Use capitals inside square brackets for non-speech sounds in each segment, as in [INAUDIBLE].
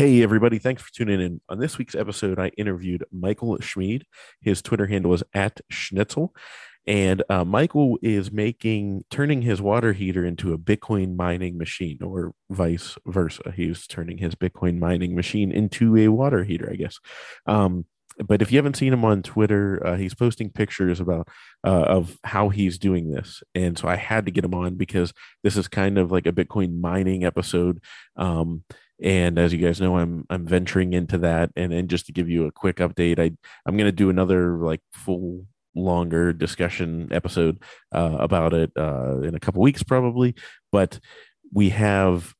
Hey, everybody. Thanks for tuning in. On this week's episode, I interviewed Michael Schmid. His Twitter handle is at Schnitzel. And uh, Michael is making, turning his water heater into a Bitcoin mining machine, or vice versa. He's turning his Bitcoin mining machine into a water heater, I guess. Um, but if you haven't seen him on Twitter, uh, he's posting pictures about uh, of how he's doing this, and so I had to get him on because this is kind of like a Bitcoin mining episode. Um, and as you guys know, I'm I'm venturing into that, and and just to give you a quick update, I I'm going to do another like full longer discussion episode uh, about it uh, in a couple weeks probably, but we have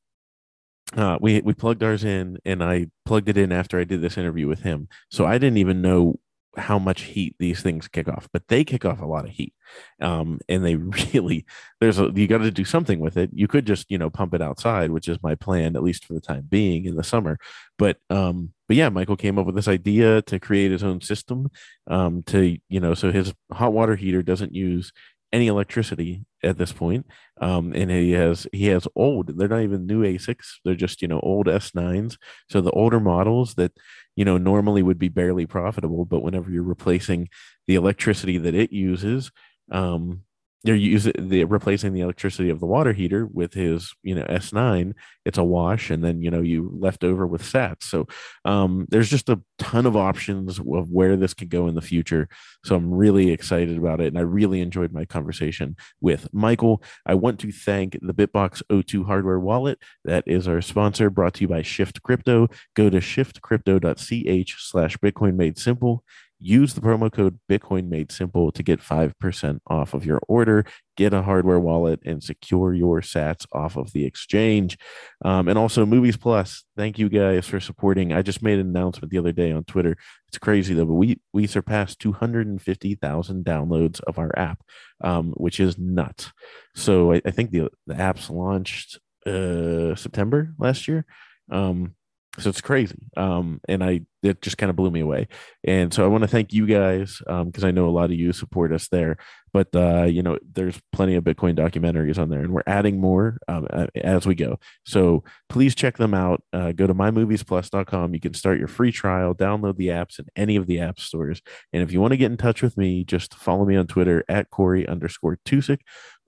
uh, we we plugged ours in, and I plugged it in after I did this interview with him. So I didn't even know how much heat these things kick off, but they kick off a lot of heat. Um, and they [LAUGHS] really there's a you got to do something with it. You could just you know pump it outside, which is my plan at least for the time being in the summer. But um, but yeah, Michael came up with this idea to create his own system um, to you know so his hot water heater doesn't use any electricity at this point. Um, and he has he has old. They're not even new ASICs. They're just you know old S9s. So the older models that you know normally would be barely profitable, but whenever you're replacing the electricity that it uses, um, they're using the replacing the electricity of the water heater with his you know s9 it's a wash and then you know you left over with sats. So um, there's just a ton of options of where this could go in the future. So i'm really excited about it and i really enjoyed my conversation with michael. I want to thank the BitBox02 hardware wallet. That is our sponsor brought to you by shift crypto. Go to shiftcrypto.ch slash bitcoin made simple Use the promo code Bitcoin Made Simple to get 5% off of your order, get a hardware wallet, and secure your sats off of the exchange. Um, and also, Movies Plus, thank you guys for supporting. I just made an announcement the other day on Twitter. It's crazy though, but we, we surpassed 250,000 downloads of our app, um, which is nuts. So I, I think the, the app's launched uh, September last year. Um, so it's crazy. Um and i it just kind of blew me away. And so i want to thank you guys um because i know a lot of you support us there. But uh you know there's plenty of bitcoin documentaries on there and we're adding more um, as we go. So please check them out. Uh, go to mymoviesplus.com you can start your free trial download the apps in any of the app stores. And if you want to get in touch with me just follow me on twitter at Cory underscore tusick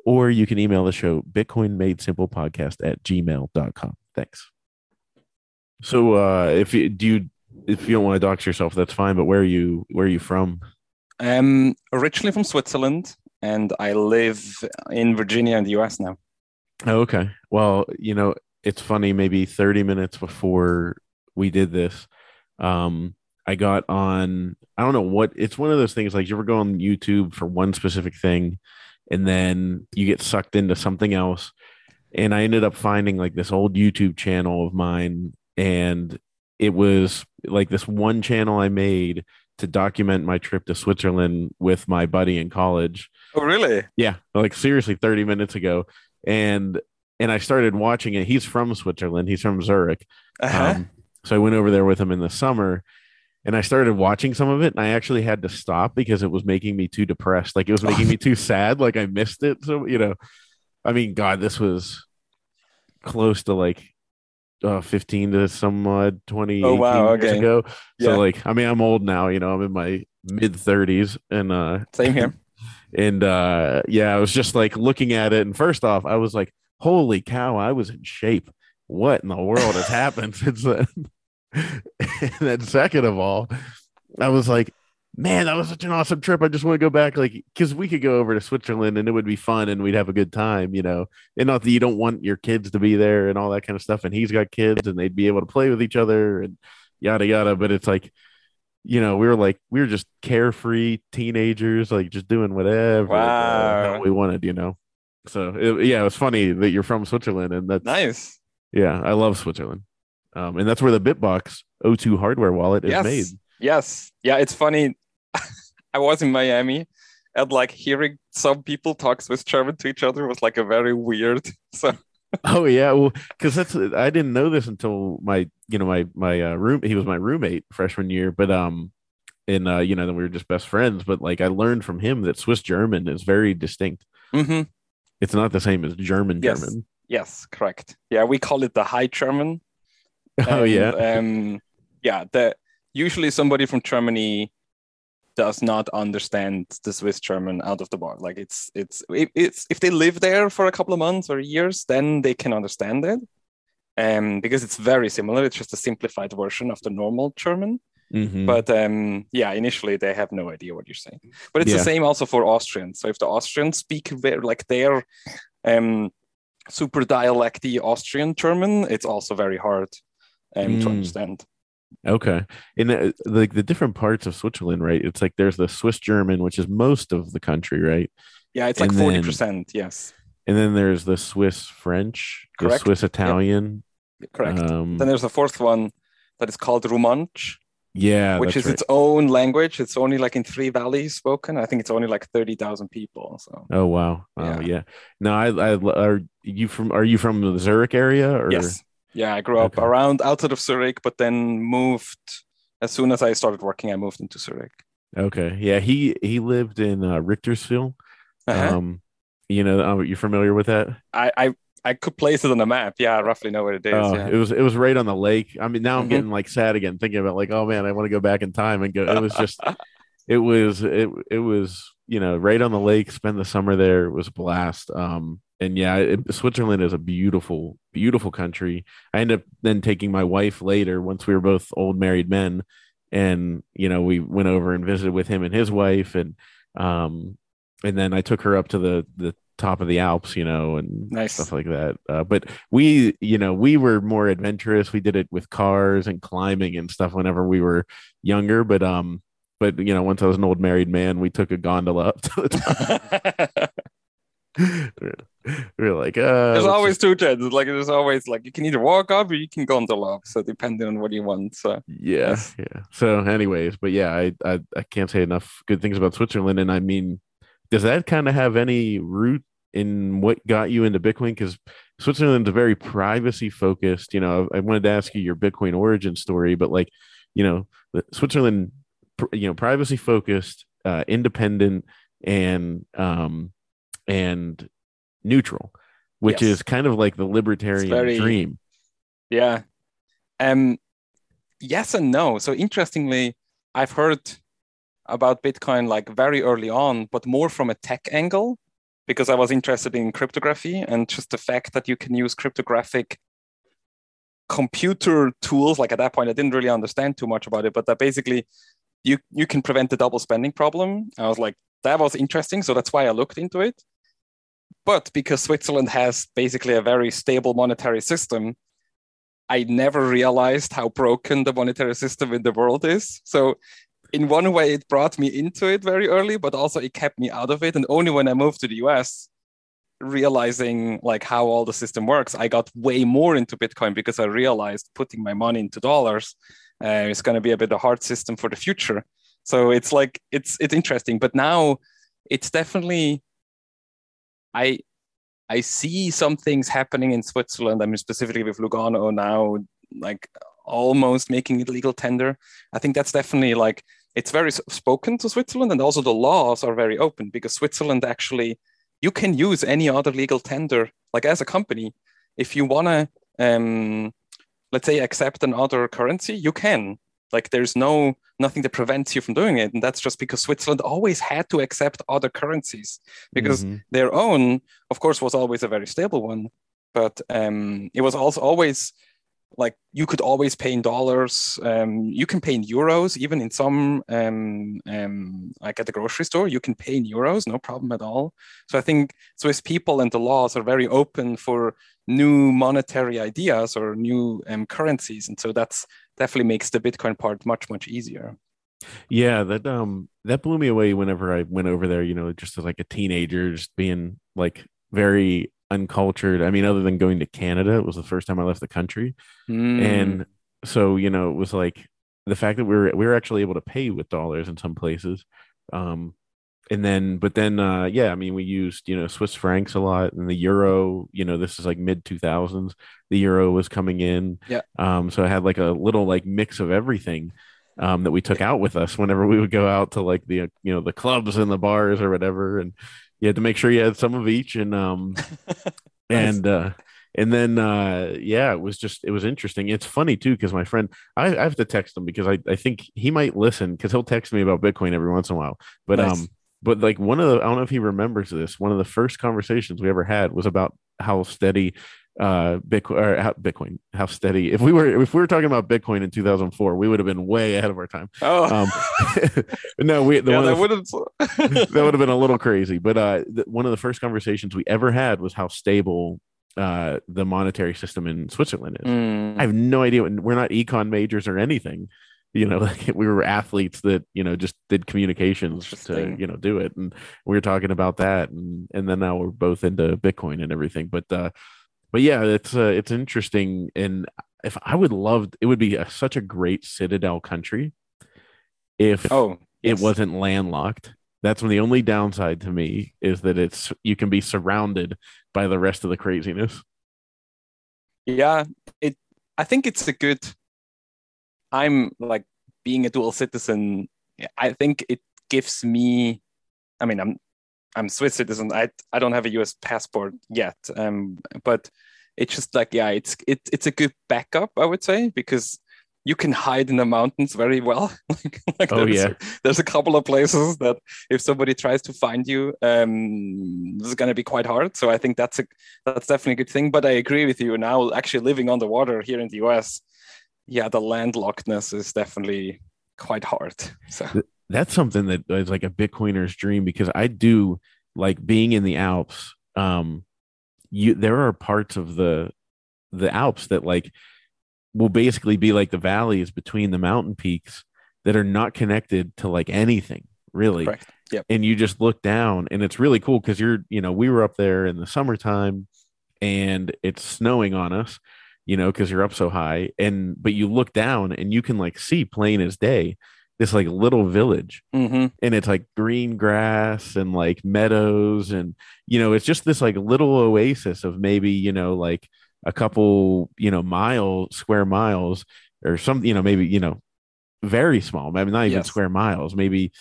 or you can email the show bitcoin made simple podcast at gmail.com thanks so uh if you do you if you don't want to dox yourself, that's fine. But where are you where are you from? I'm originally from Switzerland and I live in Virginia in the US now. Oh, okay. Well, you know, it's funny, maybe 30 minutes before we did this, um, I got on I don't know what it's one of those things like you ever go on YouTube for one specific thing and then you get sucked into something else. And I ended up finding like this old YouTube channel of mine and it was like this one channel I made to document my trip to Switzerland with my buddy in college. Oh, really? Yeah, like seriously, thirty minutes ago, and and I started watching it. He's from Switzerland. He's from Zurich. Uh-huh. Um, so I went over there with him in the summer, and I started watching some of it. And I actually had to stop because it was making me too depressed. Like it was making me too [LAUGHS] sad. Like I missed it. So you know, I mean, God, this was close to like uh, 15 to some odd 20 oh, wow, okay. years ago. Yeah. So like, I mean, I'm old now, you know, I'm in my mid 30s and uh same here. [LAUGHS] And uh yeah, I was just like looking at it and first off, I was like, holy cow, I was in shape. What in the world has [LAUGHS] happened since then? [LAUGHS] and then second of all, I was like, man, that was such an awesome trip. I just want to go back, like, because we could go over to Switzerland and it would be fun and we'd have a good time, you know. And not that you don't want your kids to be there and all that kind of stuff. And he's got kids and they'd be able to play with each other and yada yada. But it's like, you know, we were like, we were just carefree teenagers, like just doing whatever wow. uh, we wanted, you know. So it, yeah, it was funny that you're from Switzerland and that's nice. Yeah, I love Switzerland. Um, and that's where the Bitbox O2 hardware wallet is yes. made. Yes. Yeah, it's funny. I was in Miami and like hearing some people talk Swiss German to each other was like a very weird. [LAUGHS] So oh yeah, well, because that's I didn't know this until my you know my my uh, room he was my roommate freshman year, but um and uh you know then we were just best friends, but like I learned from him that Swiss German is very distinct. Mm-hmm. It's not the same as German yes. German. Yes, correct. Yeah, we call it the High German, [LAUGHS] Oh And, yeah. um, yeah. The usually somebody from Germany does not understand the Swiss German out of the box. Like it's it's it's if they live there for a couple of months or years, then they can understand it. Um, because it's very similar. It's just a simplified version of the normal German. Mhm. But um, yeah, initially they have no idea what you're saying. But it's Yeah. the same also for Austrians. So if the Austrians speak very, like their um, super dialecty Austrian German, it's also very hard um, to Mm. understand. Okay. In the, like the different parts of Switzerland, right? It's like there's the Swiss German, which is most of the country, right? Yeah, it's like And forty then- percent. Yes, And then there's the Swiss French, the Swiss Italian. correct. Um, then there's a fourth one that is called Romansch, yeah, which is right. its own language. It's only like in three valleys spoken. I think it's only like thirty thousand people. So Oh wow. Wow. Yeah. Yeah. No, I, I are you from are you from the Zurich area or yes, yeah, I grew up Okay. around outside of Zurich, but then moved as soon as I started working. I moved into Zurich. Okay. Yeah, he he lived in uh, Richterswil. Uh-huh. Um you know, um, you familiar with that? I, I I could place it on the map. Yeah, I roughly know where it is. Oh, yeah. it was it was right on the lake. I mean, now I'm Mhm. getting like sad again thinking about like, oh man, I want to go back in time and go. It was just, [LAUGHS] it was it it was you know right on the lake. Spend the summer there. It was a blast. Um, and yeah, it, Switzerland is a beautiful, beautiful country. I ended up then taking my wife later once we were both old married men, and you know we went over and visited with him and his wife, and um, and then I took her up to the the top of the Alps, you know, and Nice. stuff like that. Uh, but we, you know, we were more adventurous. We did it with cars and climbing and stuff whenever we were younger. But um, but you know, once I was an old married man, we took a gondola up to the top. [LAUGHS] [LAUGHS] we [LAUGHS] were like, uh, there's always just- two chances. Like there's always like you can either walk up or you can gondola up. So depending on what you want. So yeah, Yes. yeah. So, anyways, but yeah, I, I I can't say enough good things about Switzerland. And I mean, does that kind of have any root in what got you into Bitcoin? Because Switzerland's a very privacy focused. You know, I wanted to ask you your Bitcoin origin story, but like, you know, Switzerland, you know, privacy focused, uh, independent, and um, and neutral, which Yes. is kind of like the libertarian very- dream. yeah. Um yes and no. So interestingly, I've heard about Bitcoin like very early on, but more from a tech angle because I was interested in cryptography and just the fact that you can use cryptographic computer tools. Like at that point, I didn't really understand too much about it, but that basically you you can prevent the double spending problem. I was like, that was interesting. So that's why I looked into it. But because Switzerland has basically a very stable monetary system, I never realized how broken the monetary system in the world is. So, in one way, it brought me into it very early, but also it kept me out of it. And only when I moved to the US, realizing like how all the system works, I got way more into Bitcoin because I realized putting my money into dollars uh, is going to be a bit of a hard system for the future. So it's like it's it's interesting, but now it's definitely I I see some things happening in Switzerland. I mean, specifically with Lugano now, like almost making it legal tender. I think that's definitely like it's very spoken to Switzerland, and also the laws are very open because Switzerland actually you can use any other legal tender, like as a company, if you wanna, um, let's say, accept another currency, you can. Like there's no nothing that prevents you from doing it, and that's just because Switzerland always had to accept other currencies because Mhm. their own, of course, was always a very stable one, but um, it was also always like you could always pay in dollars. Um, you can pay in euros, even in some um, um, like at the grocery store, you can pay in euros, no problem at all. So I think Swiss people and the laws are very open for new monetary ideas or new um, currencies, and so that's definitely makes the Bitcoin part much much easier. Yeah, that um that blew me away whenever I went over there, you know, just as like a teenager, just being like very uncultured. I mean, other than going to Canada, it was the first time I left the country. Mm. And so, you know, it was like the fact that we were we were actually able to pay with dollars in some places. Um and then but then uh yeah, I mean we used, you know, Swiss francs a lot and the euro, you know, this is like mid 2000s. The euro was coming in. Yeah. Um so I had like a little like mix of everything um, that we took out with us whenever we would go out to like the you know the clubs and the bars or whatever, and you had to make sure you had some of each, and um, [LAUGHS] and uh, and then uh yeah it was just it was interesting. It's funny too because my friend I, I have to text him because i i think he might listen because he'll text me about bitcoin every once in a while. But Nice. um but like one of the i don't know if he remembers this one of the first conversations we ever had was about how steady uh bitcoin or how, bitcoin how steady if we were if we were talking about bitcoin in 2004 we would have been way ahead of our time Oh, um [LAUGHS] no we yeah, that wouldn't. [LAUGHS] that would have been a little crazy. But uh, th- one of the first conversations we ever had was how stable uh, the monetary system in Switzerland is. Mm, I have no idea. We're not econ majors or anything. You know, [LAUGHS] like we were athletes that you know just did communications to you know do it, and we were talking about that, and and then now we're both into Bitcoin and everything. But uh, but yeah, it's uh, it's interesting, and if I would love, it would be a, such a great citadel country if oh, it wasn't landlocked. That's when the only downside to me is that it's you can be surrounded by the rest of the craziness. Yeah, it. I think it's a good. I'm like being a dual citizen. I think it gives me. I mean, I'm I'm Swiss citizen. I I don't have a U.S. passport yet. Um, but it's just like yeah, it's it it's a good backup. I would say because you can hide in the mountains very well. [LAUGHS] like, like Oh, there's, yeah. there's a couple of places that if somebody tries to find you, um, this is going to be quite hard. So I think that's a that's definitely a good thing. But I agree with you. Now, actually living on the water here in the US, yeah, the landlockedness is definitely quite hard. [LAUGHS] So That's something that is like a Bitcoiner's dream because I do like being in the Alps. Um, you there are parts of the the Alps that like will basically be like the valleys between the mountain peaks that are not connected to like anything really. correct. Yep. and you just look down and it's really cool because you're you know we were up there in the summertime and it's snowing on us you know because you're up so high and but you look down and you can like see plain as day this like little village hmm and it's like green grass and like meadows and you know it's just this like little oasis of maybe you know like a couple you know mile square miles or some you know maybe you know very small maybe not even Yes. square miles maybe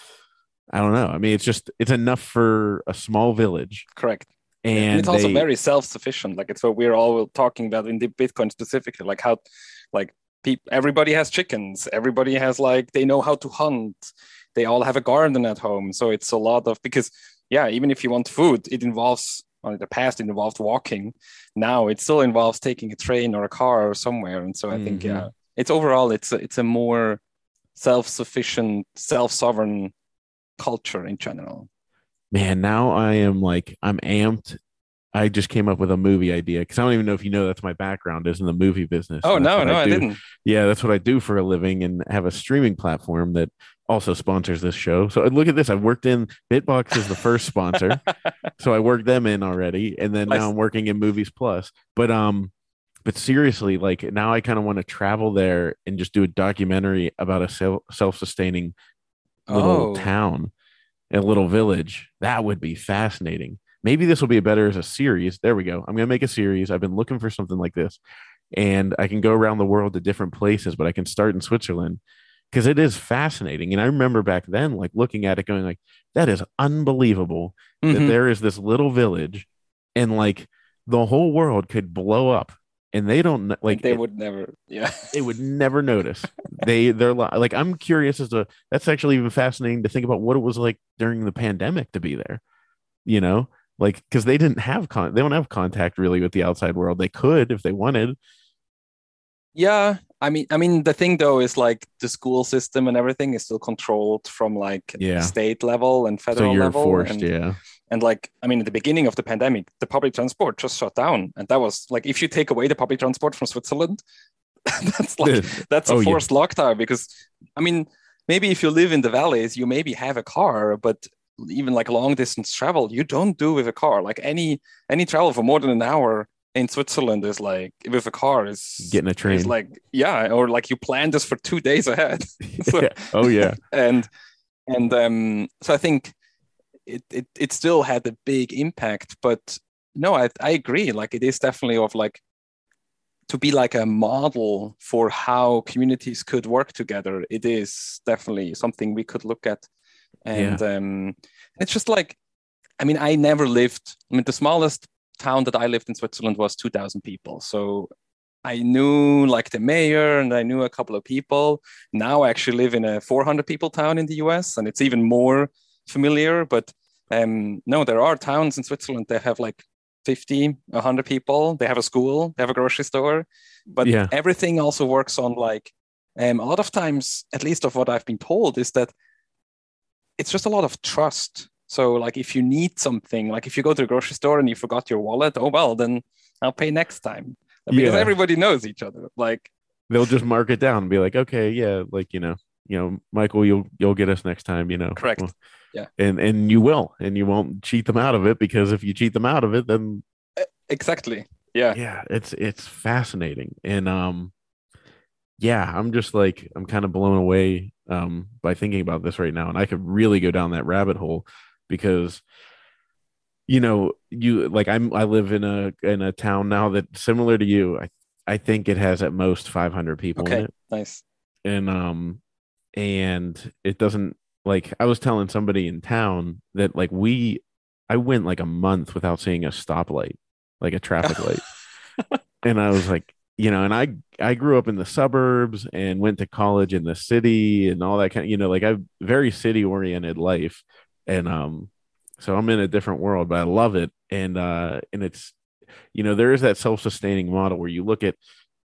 i don't know i mean it's just it's enough for a small village Correct. and, and it's also very self-sufficient like it's what we're all talking about in the bitcoin specifically like how like people everybody has chickens. Everybody has like they know how to hunt. They all have a garden at home. So it's a lot of because yeah even if you want food it involves well, in the past it involved walking. Now it still involves taking a train or a car or somewhere. And so i think Mhm. yeah it's overall it's a, it's a more self-sufficient self-sovereign culture in general. Man now i am like i'm amped i just came up with a movie idea because i don't even know if you know that's my background is in the movie business. Oh no no I, do. didn't. Yeah that's what i do for a living and have a streaming platform that also sponsors this show. So look at this i've worked in bitbox is the first sponsor. [LAUGHS] So i worked them in already and then Nice. now i'm working in movies plus. But um but seriously like now i kind of want to travel there and just do a documentary about a self- self-sustaining little Oh. town a little village. That would be fascinating maybe this will be better as a series there we go i'm going to make a series i've been looking for something like this and i can go around the world to different places but i can start in switzerland because it is fascinating and i remember back then like looking at it going like that is unbelievable that Mhm. there is this little village and like the whole world could blow up and they don't like they it- would never yeah [LAUGHS] they would never notice. [LAUGHS] they they're like I'm curious as to that's actually even fascinating to think about what it was like during the pandemic to be there. You know, like because they didn't have con they don't have contact really with the outside world. They could if they wanted. Yeah, I mean, I mean, the thing though is like the school system and everything is still controlled from like Yeah. state level and federal so you're level. forced, and, yeah. and like, I mean, at the beginning of the pandemic, the public transport just shut down, and that was like, if you take away the public transport from Switzerland, [LAUGHS] that's like that's a Oh, yeah. forced lockdown because, I mean, maybe if you live in the valleys, you maybe have a car, but even like long distance travel, you don't do with a car. Like any any travel for more than an hour in Switzerland is like with a car is Getting a train. is like yeah, or like you plan this for two days ahead. [LAUGHS] [LAUGHS] So- Yeah. Oh yeah. and and um so i think it, it it still had a big impact but no i i agree like it is definitely of like to be like a model for how communities could work together it is definitely something we could look at and um it's just like i mean i never lived i mean the smallest town that I lived in Switzerland was 2,000 people. So I knew like the mayor and I knew a couple of people. Now I actually live in a 400 people town in the US and it's even more familiar. But um, no, there are towns in Switzerland that have like 50, 100 people. They have a school, they have a grocery store. But Yeah. everything also works on like um, a lot of times, at least of what I've been told, is that it's just a lot of trust. So, like, if you need something, like if you go to the grocery store and you forgot your wallet, oh well, then I'll pay next time because Yeah. everybody knows each other. Like, They'll just mark it down and be like, okay, yeah, like you know, you know, Michael, you'll you'll get us next time, you know. Correct. Well, Yeah. And and you will, and you won't cheat them out of it because if you cheat them out of it, then exactly. Yeah. yeah, it's it's fascinating. And um yeah, I'm just like I'm kind of blown away um by thinking about this right now. And I could really go down that rabbit hole because you know, you like I'm I live in a in a town now that similar to you. I I think it has at most 500 people in Okay. Nice. And um and it doesn't like I was telling somebody in town that like we I went like a month without seeing a stoplight, like a traffic light. [LAUGHS] and I was like, you know, and I I grew up in the suburbs and went to college in the city and all that kind of, you know, like I've very city oriented life. And um so I'm in a different world, but I love it. And uh and it's you know, there is that self-sustaining model where you look at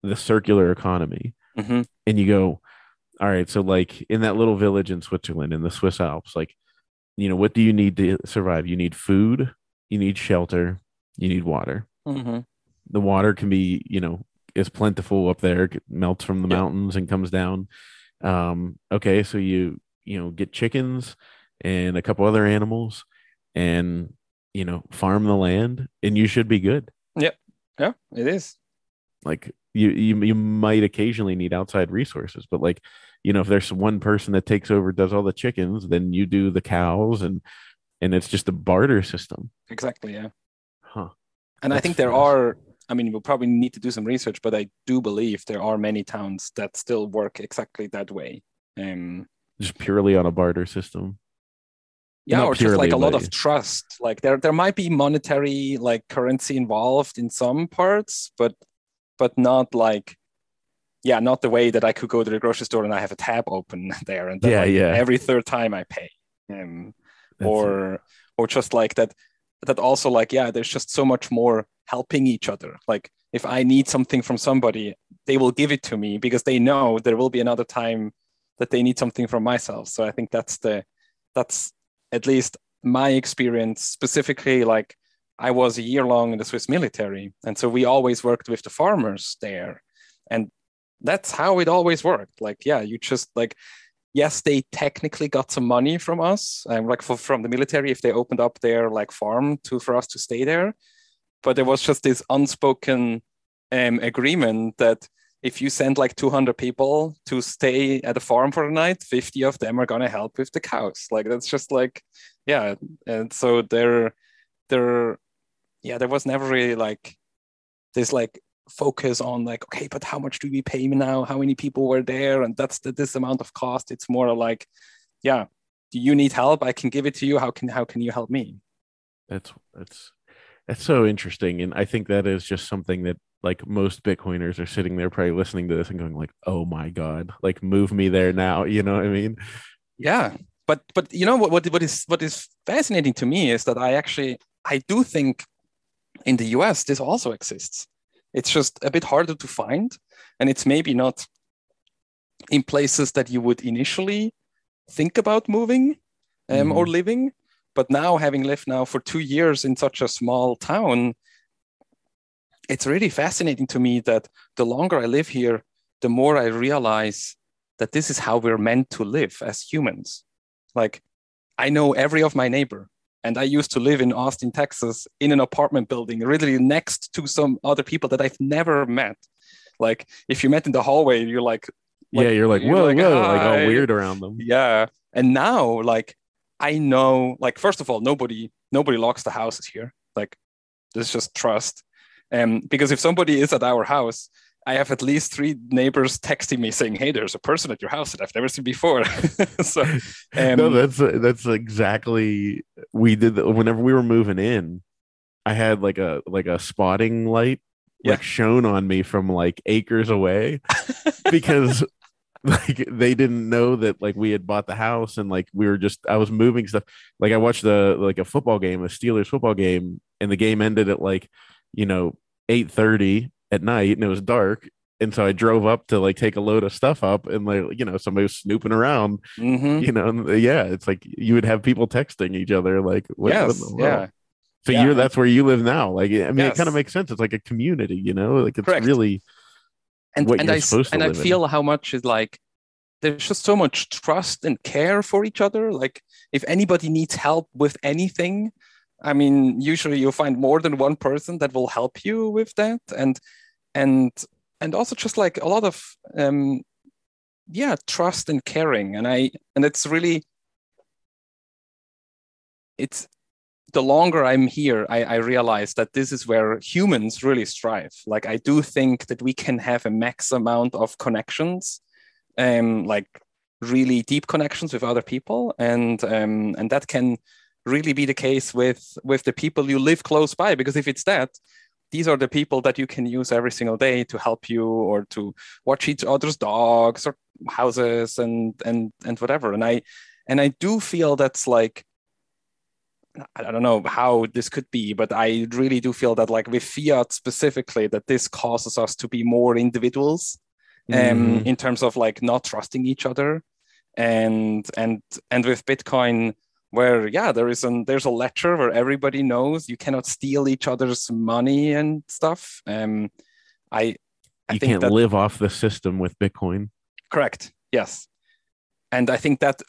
the circular economy hmm and you go, all right, so like in that little village in Switzerland, in the Swiss Alps, like, you know, what do you need to survive? You need food, you need shelter, you need water. hmm The water can be, you know, is plentiful up there, it melts from the Yeah. mountains and comes down. Um, okay, so you, you know, get chickens and a couple other animals and, you know, farm the land and you should be good. Yep. Yeah, it is. like you, you you might occasionally need outside resources but like you know if there's one person that takes over does all the chickens then you do the cows and and it's just a barter system Exactly. Yeah. huh And I think there are, I mean, we'll probably need to do some research, but I do believe there are many towns that still work exactly that way. Um, just purely on a barter system yeah, Not or just like a lot but- of trust. Like there, there might be monetary like currency involved in some parts, but but not like, yeah, not the way that I could go to the grocery store and I have a tab open [LAUGHS] there, and Yeah, like, yeah. every third time I pay. Um, or or just like that that also like yeah there's just so much more helping each other. Like if i need something from somebody they will give it to me because they know there will be another time that they need something from myself. So i think that's the that's at least my experience. Specifically like i was a year long in the swiss military and so we always worked with the farmers there. And that's how it always worked. Like yeah you just like yes, they technically got some money from us, um, like for, from the military, if they opened up their like farm to for us to stay there. But there was just this unspoken um, agreement that if you send like 200 people to stay at a farm for the night, 50 of them are gonna help with the cows. Like that's just like, yeah. And so there, there, yeah, there was never really like this like focus on like okay but how much do we pay now? How many people were there? And that's the, this amount of cost. It's more like yeah do you need help. I can give it to you. How can how can you help me? That's that's that's so interesting and i think that is just something that like most bitcoiners are sitting there probably listening to this and going like oh my god like move me there now [LAUGHS] you know what i mean? Yeah but but you know what what, what is what is fascinating to me is that i actually i do think in the us this also exists. It's just a bit harder to find and it's maybe not in places that you would initially think about moving um, or living but now having lived now for two years in such a small town it's really fascinating to me that the longer i live here the more i realize that this is how we're meant to live as humans like i know every of my neighbor and I used to live in Austin, Texas, in an apartment building, really next to some other people that I've never met. Like if you met in the hallway, you're like, yeah you're like you're whoa like, whoa like all weird around them yeah. And now, like, I know, like, first of all, nobody nobody locks the houses here. Like, there's just trust. Um, because if somebody is at our house, I have at least three neighbors texting me saying, "Hey, there's a person at your house that I've never seen before." [LAUGHS] so, um, no, that's that's exactly we did. The, whenever we were moving in, I had like a like a spotting light Yeah. like shown on me from like acres away [LAUGHS] because [LAUGHS] like they didn't know that like we had bought the house and like we were just I was moving stuff. Like I watched the like a football game, a Steelers football game, and the game ended at like you know eight thirty at night, and it was dark. And so I drove up to like take a load of stuff up, and like you know somebody was snooping around. hmm You know, and, yeah, it's like you would have people texting each other like, what, what yes, the yeah, So Yeah. you're that's where you live now. Like I mean, it kind of makes sense. It's like a community, you know. Like it's Correct. really and what and I s- supposed to and I live in. feel how much is like there's just so much trust and care for each other. Like if anybody needs help with anything, I mean, usually you'll find more than one person that will help you with that, and and and also just like a lot of um, yeah, trust and caring, and I and it's really it's the longer I'm here, I, I realize that this is where humans really strive. Like I do think that we can have a max amount of connections, um, like really deep connections with other people, and um, and that can really be the case with with the people you live close by. Because if it's that, these are the people that you can use every single day to help you or to watch each other's dogs or houses and and and whatever. And I and I do feel that's like I don't know how this could be, but I really do feel that, like with fiat specifically, that this causes us to be more individuals, um, Mhm. in terms of like not trusting each other, and and and with Bitcoin, where yeah, there is an there's a ledger where everybody knows you cannot steal each other's money and stuff. Um, I I you can't that live off the system with Bitcoin. Correct. Yes. And I think that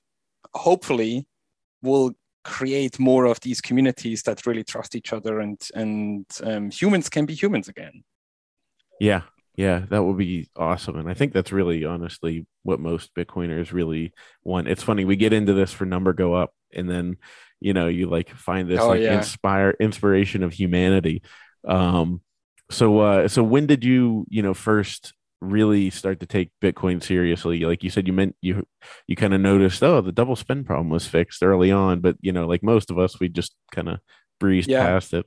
hopefully will create more of these communities that really trust each other and and um, humans can be humans again. Yeah, yeah, that would be awesome. And I think that's really honestly what most Bitcoiners really want. It's funny, we get into this for number go up, and then you know, you like find this Oh, like yeah. inspire inspiration of humanity. Um so uh so when did you, you know, first really start to take Bitcoin seriously? Like you said, you meant you you kind of noticed, oh, the double spend problem was fixed early on, but you know, like most of us, we just kind of breezed Yeah. past it.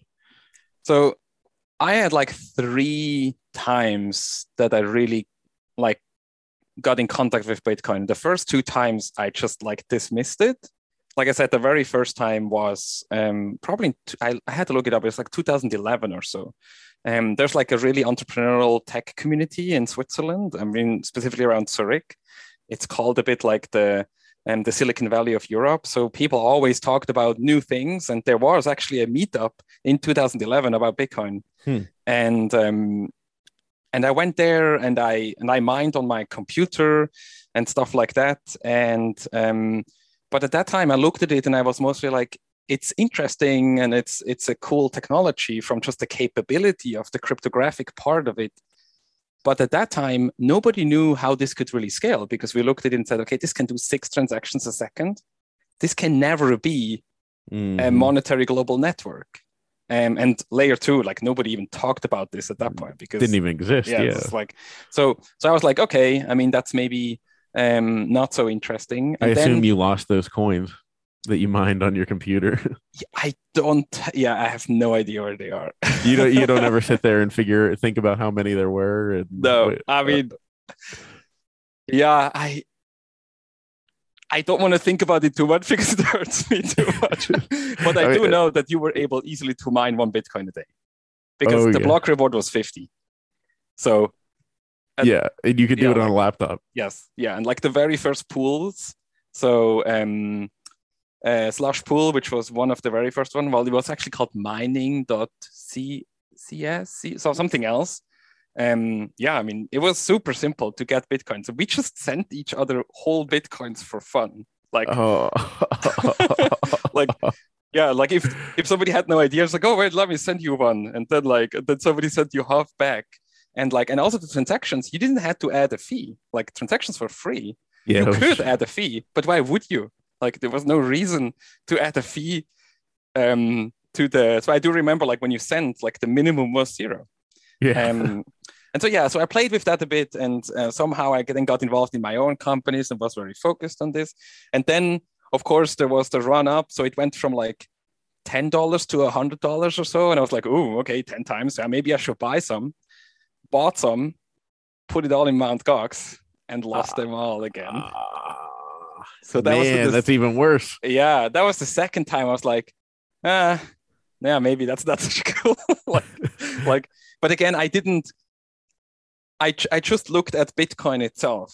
So I had like three times that I really like got in contact with Bitcoin. The first two times I just like dismissed it. Like I said, the very first time was um, probably t- I, I had to look it up. It's like 2011 or so. Um, there's like a really entrepreneurial tech community in Switzerland. I mean, specifically around Zurich. It's called a bit like the um, the Silicon Valley of Europe. So people always talked about new things, and there was actually a meetup in 2011 about Bitcoin, Hmm. and um, and I went there and I and I mined on my computer and stuff like that. And um, but at that time, I looked at it and I was mostly like, it's interesting and it's it's a cool technology from just the capability of the cryptographic part of it. But at that time, nobody knew how this could really scale because we looked at it and said, okay, this can do six transactions a second. This can never be a Mhm. monetary global network. Um, and layer two, like nobody even talked about this at that point because Didn't even exist. yeah, Yeah. it's like so. So I was like, okay, I mean that's maybe um, not so interesting. I And assume then you lost those coins that you mined on your computer. [LAUGHS] I don't. Yeah, I have no idea where they are. you don't you don't ever sit there and [LAUGHS] figure think about how many there were and No, wait, I uh, mean, yeah, I. I don't want to think about it too much [LAUGHS] because it hurts me too much. but I, I do mean, know that you were able easily to mine one Bitcoin a day because Oh, the yeah. block reward was 50. So and- yeah and you could do yeah, it on a laptop Yes, yeah, and like the very first pools. So um, uh, Slush Pool, which was one of the very first one, well, it was actually called mining.ccs, so something else. Um, yeah, I mean, it was super simple to get Bitcoin. So we just sent each other whole Bitcoins for fun. Like, oh [LAUGHS] like yeah, like if if somebody had no idea, it's like, oh wait, let me send you one, and then like then somebody sent you half back, and like and also the transactions, you didn't have to add a fee. Like transactions were free. yeah you could add a fee, but why would you? Like there was no reason to add a fee um, to the. So I do remember like when you sent, like the minimum was zero. yeah Um, and so yeah, so I played with that a bit, and uh, somehow I then got involved in my own companies and was very focused on this. And then, of course, there was the run up. So it went from like ten dollars to a hundred dollars or so, and I was like, oh, okay, ten times. Yeah, maybe I should buy some. Bought some, put it all in Mount Gox, and lost uh, them all again. Uh, so that man, was the, that's even worse. Yeah, that was the second time I was like, ah, yeah, maybe that's not [LAUGHS] such cool. [LAUGHS] like, like, but again, I didn't. I I just looked at Bitcoin itself,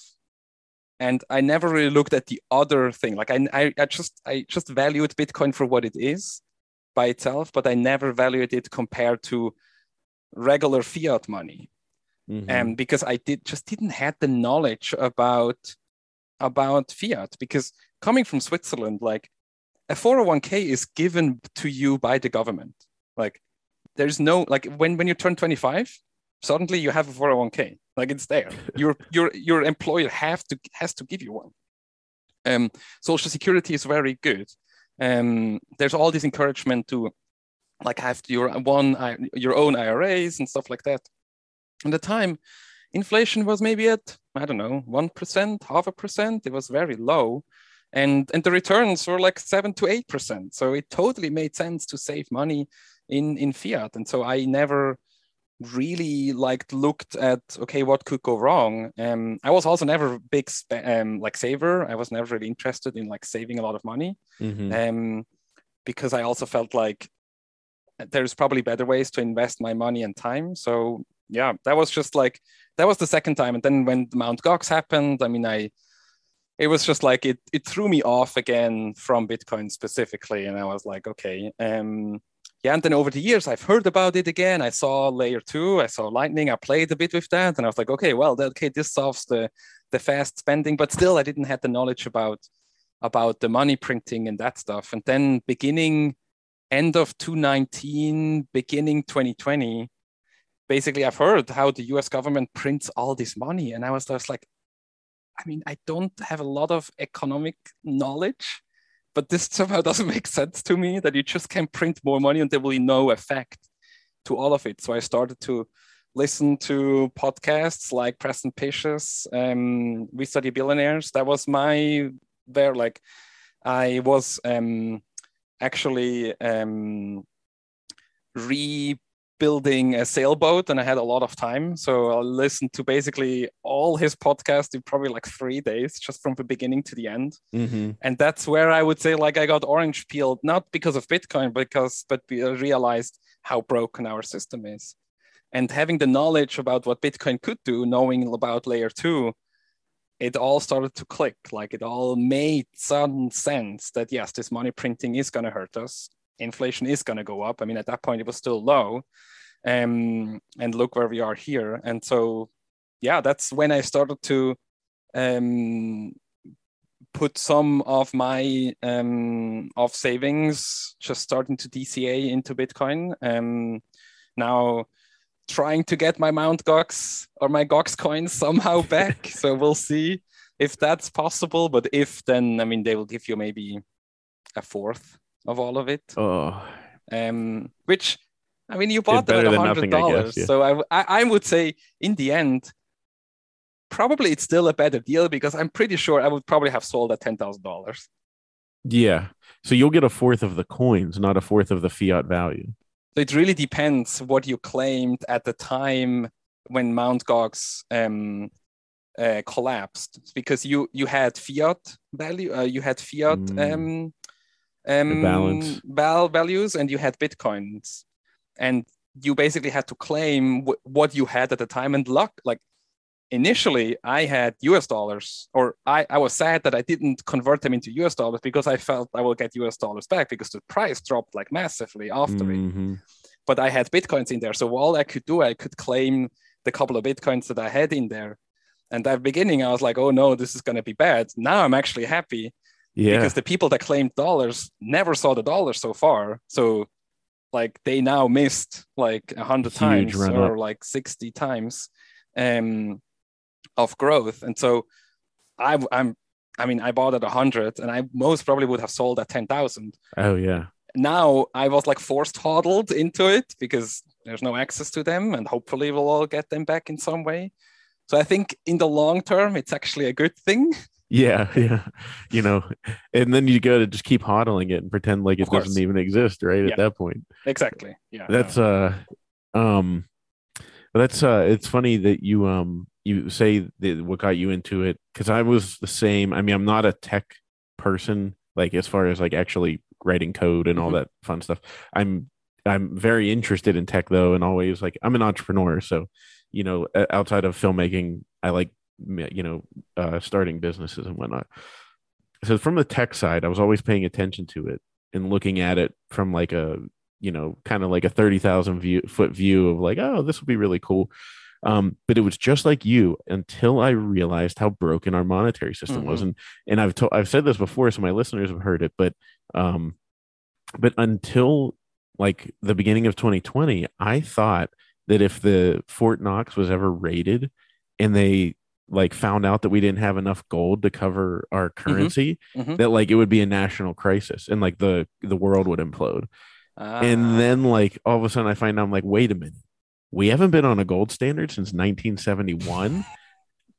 and I never really looked at the other thing. Like I I, I just I just valued Bitcoin for what it is by itself, but I never valued it compared to regular fiat money. Mm-hmm. Um, because I did just didn't have the knowledge about about fiat. Because coming from Switzerland, like a 401k is given to you by the government. Like there's no like when when you turn 25, suddenly you have a 401k. Like it's there. [LAUGHS] your your your employer have to has to give you one. Um, social security is very good. Um, there's all this encouragement to like have your one your own IRAs and stuff like that. At the time, inflation was maybe at I don't know one percent, half a percent. It was very low, and and the returns were like seven to eight percent. So it totally made sense to save money in in fiat. And so I never really like looked at okay what could go wrong um i was also never big um like saver i was never really interested in like saving a lot of money mm-hmm. um because i also felt like there's probably better ways to invest my money and time so yeah that was just like that was the second time and then when the mount gox happened i mean i it was just like it it threw me off again from bitcoin specifically and i was like okay um yeah, and then over the years, I've heard about it again. I saw layer two, I saw lightning, I played a bit with that, and I was like, okay, well, okay, this solves the the fast spending, but still, I didn't have the knowledge about about the money printing and that stuff. And then beginning end of 2019, beginning 2020, basically, I've heard how the U.S. government prints all this money, and I was just like, I mean, I don't have a lot of economic knowledge but this somehow [LAUGHS] doesn't make sense to me that you just can print more money and there will be no effect to all of it. So I started to listen to podcasts like Preston Pysh's um, We Study Billionaires. That was my there like I was um, actually um, re building a sailboat and I had a lot of time. So I listened to basically all his podcasts in probably like three days, just from the beginning to the end. Mm-hmm. And that's where I would say like I got orange peeled, not because of Bitcoin, because but we realized how broken our system is. And having the knowledge about what Bitcoin could do, knowing about layer two, it all started to click. Like it all made some sense that yes, this money printing is going to hurt us inflation is going to go up. I mean, at that point, it was still low. Um, and look where we are here. And so, yeah, that's when I started to um, put some of my um, of savings just starting to DCA into Bitcoin. Um, now, trying to get my Mount Gox or my Gox coins somehow [LAUGHS] back. so we'll see if that's possible. But if, then I mean, they will give you maybe a fourth of all of it. Oh. Um, which I mean, you bought them at hundred dollars, yeah. so I, I, I would say in the end, probably it's still a better deal because I'm pretty sure I would probably have sold at ten thousand dollars. Yeah, so you'll get a fourth of the coins, not a fourth of the fiat value. So it really depends what you claimed at the time when Mount Gox um, uh, collapsed, because you you had fiat value, uh, you had fiat mm. um, um, balance. Val values and you had bitcoins. And you basically had to claim what you had at the time. And luck like initially i had us dollars or I, I was sad that i didn't convert them into us dollars because i felt i will get us dollars back because the price dropped like massively after mm-hmm. it but i had bitcoins in there. So all i could do i could claim the couple of bitcoins that i had in there. And at the beginning i was like oh no this is going to be bad. Now i'm actually happy yeah. Because the people that claimed dollars never saw the dollar so far. So like they now missed like a hundred times or up. like 60 times um of growth. And so I I'm I mean I bought at a hundred and I most probably would have sold at ten thousand. Oh yeah. Now I was like forced hodled into it because there's no access to them and hopefully we'll all get them back in some way. So I think in the long term it's actually a good thing [LAUGHS] Yeah, [LAUGHS] yeah. You know, and then you go to just keep hodling it and pretend like it doesn't even exist, right? Yeah. At that point. Exactly. Yeah. That's uh um that's uh it's funny that you um you say that what got you into it because I was the same. I mean, I'm not a tech person, like as far as like actually writing code and all Mhm. that fun stuff. I'm I'm very interested in tech though, and always like I'm an entrepreneur, so you know, outside of filmmaking, I like you know uh, starting businesses and whatnot. So from the tech side, I was always paying attention to it and looking at it from like a you know kind of like a thirty thousand view foot view of like, oh, this would be really cool. Um, but it was just like you until I realized how broken our monetary system was, Mhm. and and I've told I've said this before, so my listeners have heard it, but um, but until like the beginning of 2020, I thought that if the Fort Knox was ever raided and they like found out that we didn't have enough gold to cover our currency, Mhm. that like it would be a national crisis and like the the world would implode. Ah, And then like all of a sudden I find out I'm like, wait a minute, we haven't been on a gold standard since 1971. I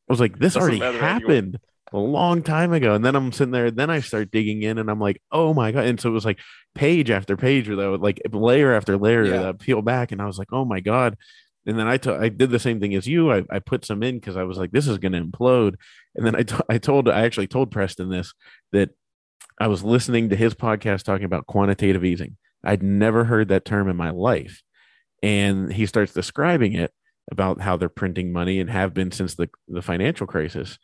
was like, this already happened a long time ago. And then I'm sitting there, then I start digging in and I'm like, oh my God. And so it was like page after page or though, like layer after layer Yeah. that peel back. And I was like, oh my God. And then I I did the same thing as you. I, I put some in because I was like, this is going to implode. And then I, I told, I actually told Preston this that I was listening to his podcast talking about quantitative easing. I'd never heard that term in my life. And he starts describing it about how they're printing money and have been since the, the financial crisis.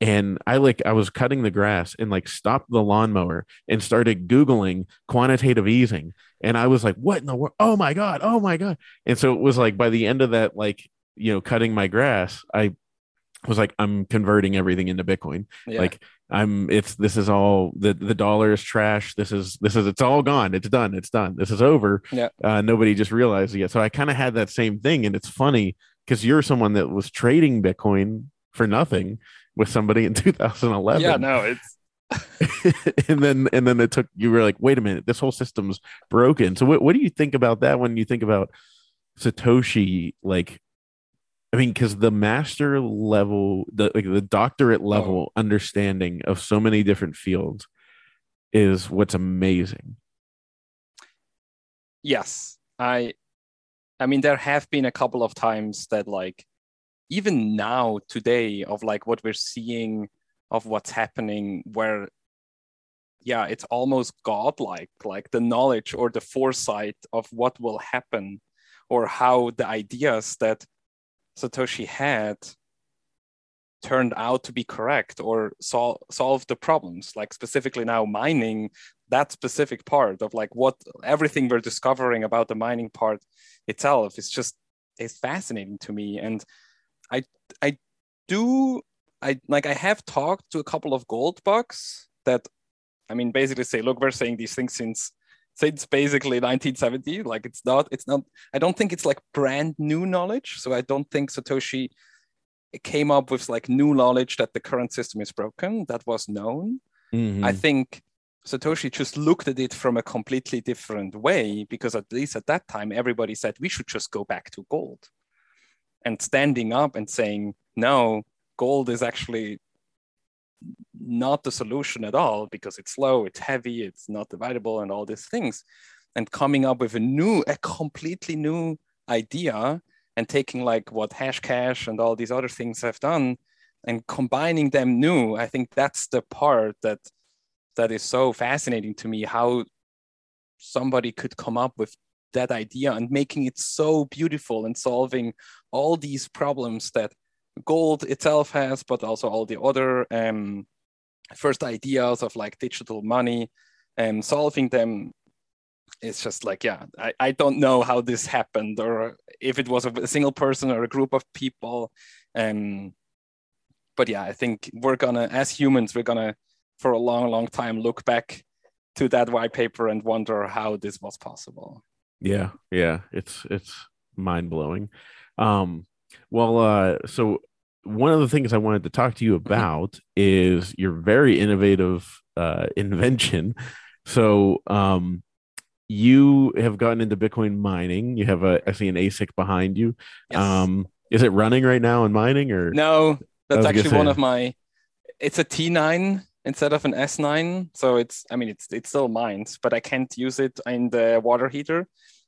And I like I was cutting the grass and like stopped the lawnmower and started Googling quantitative easing. And I was like, what in the world? Oh my God. Oh my God. And so it was like by the end of that, like, you know, cutting my grass, I was like, I'm converting everything into Bitcoin. yeah. Like I'm it's this is all the the dollar is trash. This is this is it's all gone. It's done. It's done. This is over. Yeah. Uh, nobody just realized it yet. So I kind of had that same thing, and it's funny because you're someone that was trading Bitcoin for nothing with somebody in 2011. [LAUGHS] yeah. No, it's [LAUGHS] and then and then it took you were like, wait a minute, this whole system's broken. So what what do you think about that when you think about Satoshi? Like, I mean, because the master level, the like the doctorate oh. level understanding of so many different fields is what's amazing. yes. I I mean, there have been a couple of times that like even now today of like what we're seeing of what's happening where yeah it's almost godlike like the knowledge or the foresight of what will happen or how the ideas that satoshi had turned out to be correct or sol- solve the problems. Like specifically now mining that specific part of like what everything we're discovering about the mining part itself is just is fascinating to me. And i i do i like i have talked to a couple of gold bugs that i mean basically say look we're saying these things since since basically 1970 like it's not it's not i don't think it's like brand new knowledge so i don't think satoshi came up with like new knowledge that the current system is broken that was known Mm-hmm. I think Satoshi just looked at it from a completely different way because at least at that time everybody said we should just go back to gold. And standing up and saying no, gold is actually not the solution at all because it's slow, it's heavy, it's not dividable, and all these things. And coming up with a new, a completely new idea and taking like what Hashcash and all these other things have done and combining them new, I think that's the part that that is so fascinating to me how somebody could come up with that idea and making it so beautiful and solving all these problems that gold itself has but also all the other um, first ideas of like digital money and solving them it's just like yeah I, I don't know how this happened or if it was a single person or a group of people um, but yeah i think we're gonna as humans we're gonna for a long, long time look back to that white paper and wonder how this was possible. Yeah, yeah, it's it's mind blowing. Um, well, uh, so one of the things I wanted to talk to you about is your very innovative uh, [LAUGHS] invention. So, um, you have gotten into Bitcoin mining. You have a I see an ASIC behind you. Yes. Um, is it running right now in mining or no, that's actually one of my. it's a T9 instead of an S9. So it's, I mean, it's it's still mines, but I can't use it in the water heater.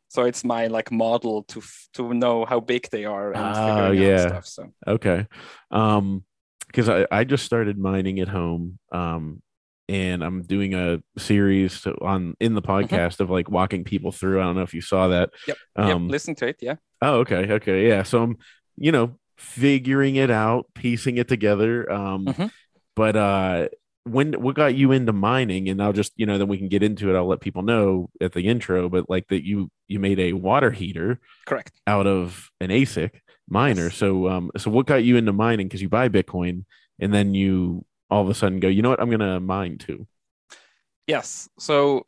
So it's my like model to to know how big they are. And oh yeah. Stuff, so okay, um, because I I just started mining at home. Um, and I'm doing a series on in the mm-hmm. podcast mm-hmm. of like walking people through. I don't know if you saw that. Yep. Um, yep. Listen to it. Yeah. Oh, okay. Okay. Yeah. So I'm, you know, figuring it out, piecing it together. Um, mm-hmm. but uh, when what got you into mining? And I'll just, you know, then we can get into it. I'll let people know at the intro, but like that you you made a water heater, correct, out of an ASIC miner. Yes. So um, so what got you into mining? Because you buy Bitcoin and then you all of a sudden go, you know what, I'm going to mine too. Yes. So,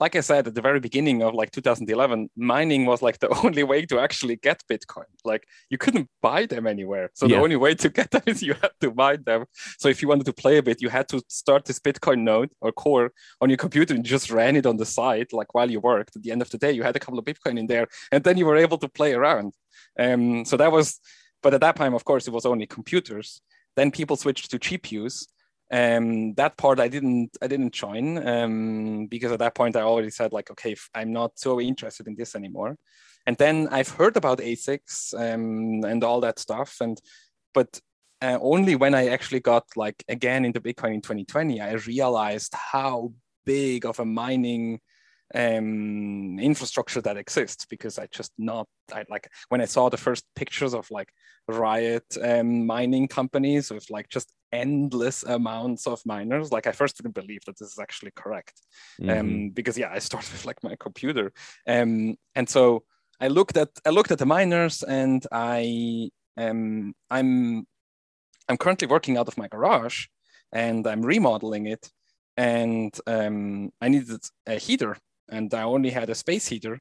like I said at the very beginning of like 2011, mining was like [LAUGHS] the only way to actually get Bitcoin. Like you couldn't buy them anywhere. So yeah. the only way to [LAUGHS] get them is you had to mine them. So if you wanted to play a bit, you had to start this Bitcoin node or core on your computer and just ran it on the side, like while you worked. At the end of the day, you had a couple of Bitcoin in there, and then you were able to play around. Um, so that was, but at that time, of course, it was only computers. Then people switched to GPUs. Um, that part I didn't I didn't join um, because at that point I already said like okay I'm not so interested in this anymore. And then I've heard about ASICs um, and all that stuff and but uh, only when I actually got like again into Bitcoin in 2020 I realized how big of a mining um, infrastructure that exists because I just not I like when I saw the first pictures of like Riot um, mining companies with like just endless amounts of miners like I first didn't believe that this is actually correct. Um, mm-hmm. um, because yeah I [LAUGHS] started with like my computer. Um, and so I looked at I looked at the miners and I um, I'm I'm currently working out of my garage and I'm remodeling it. And um, I needed a heater and I only had a space heater.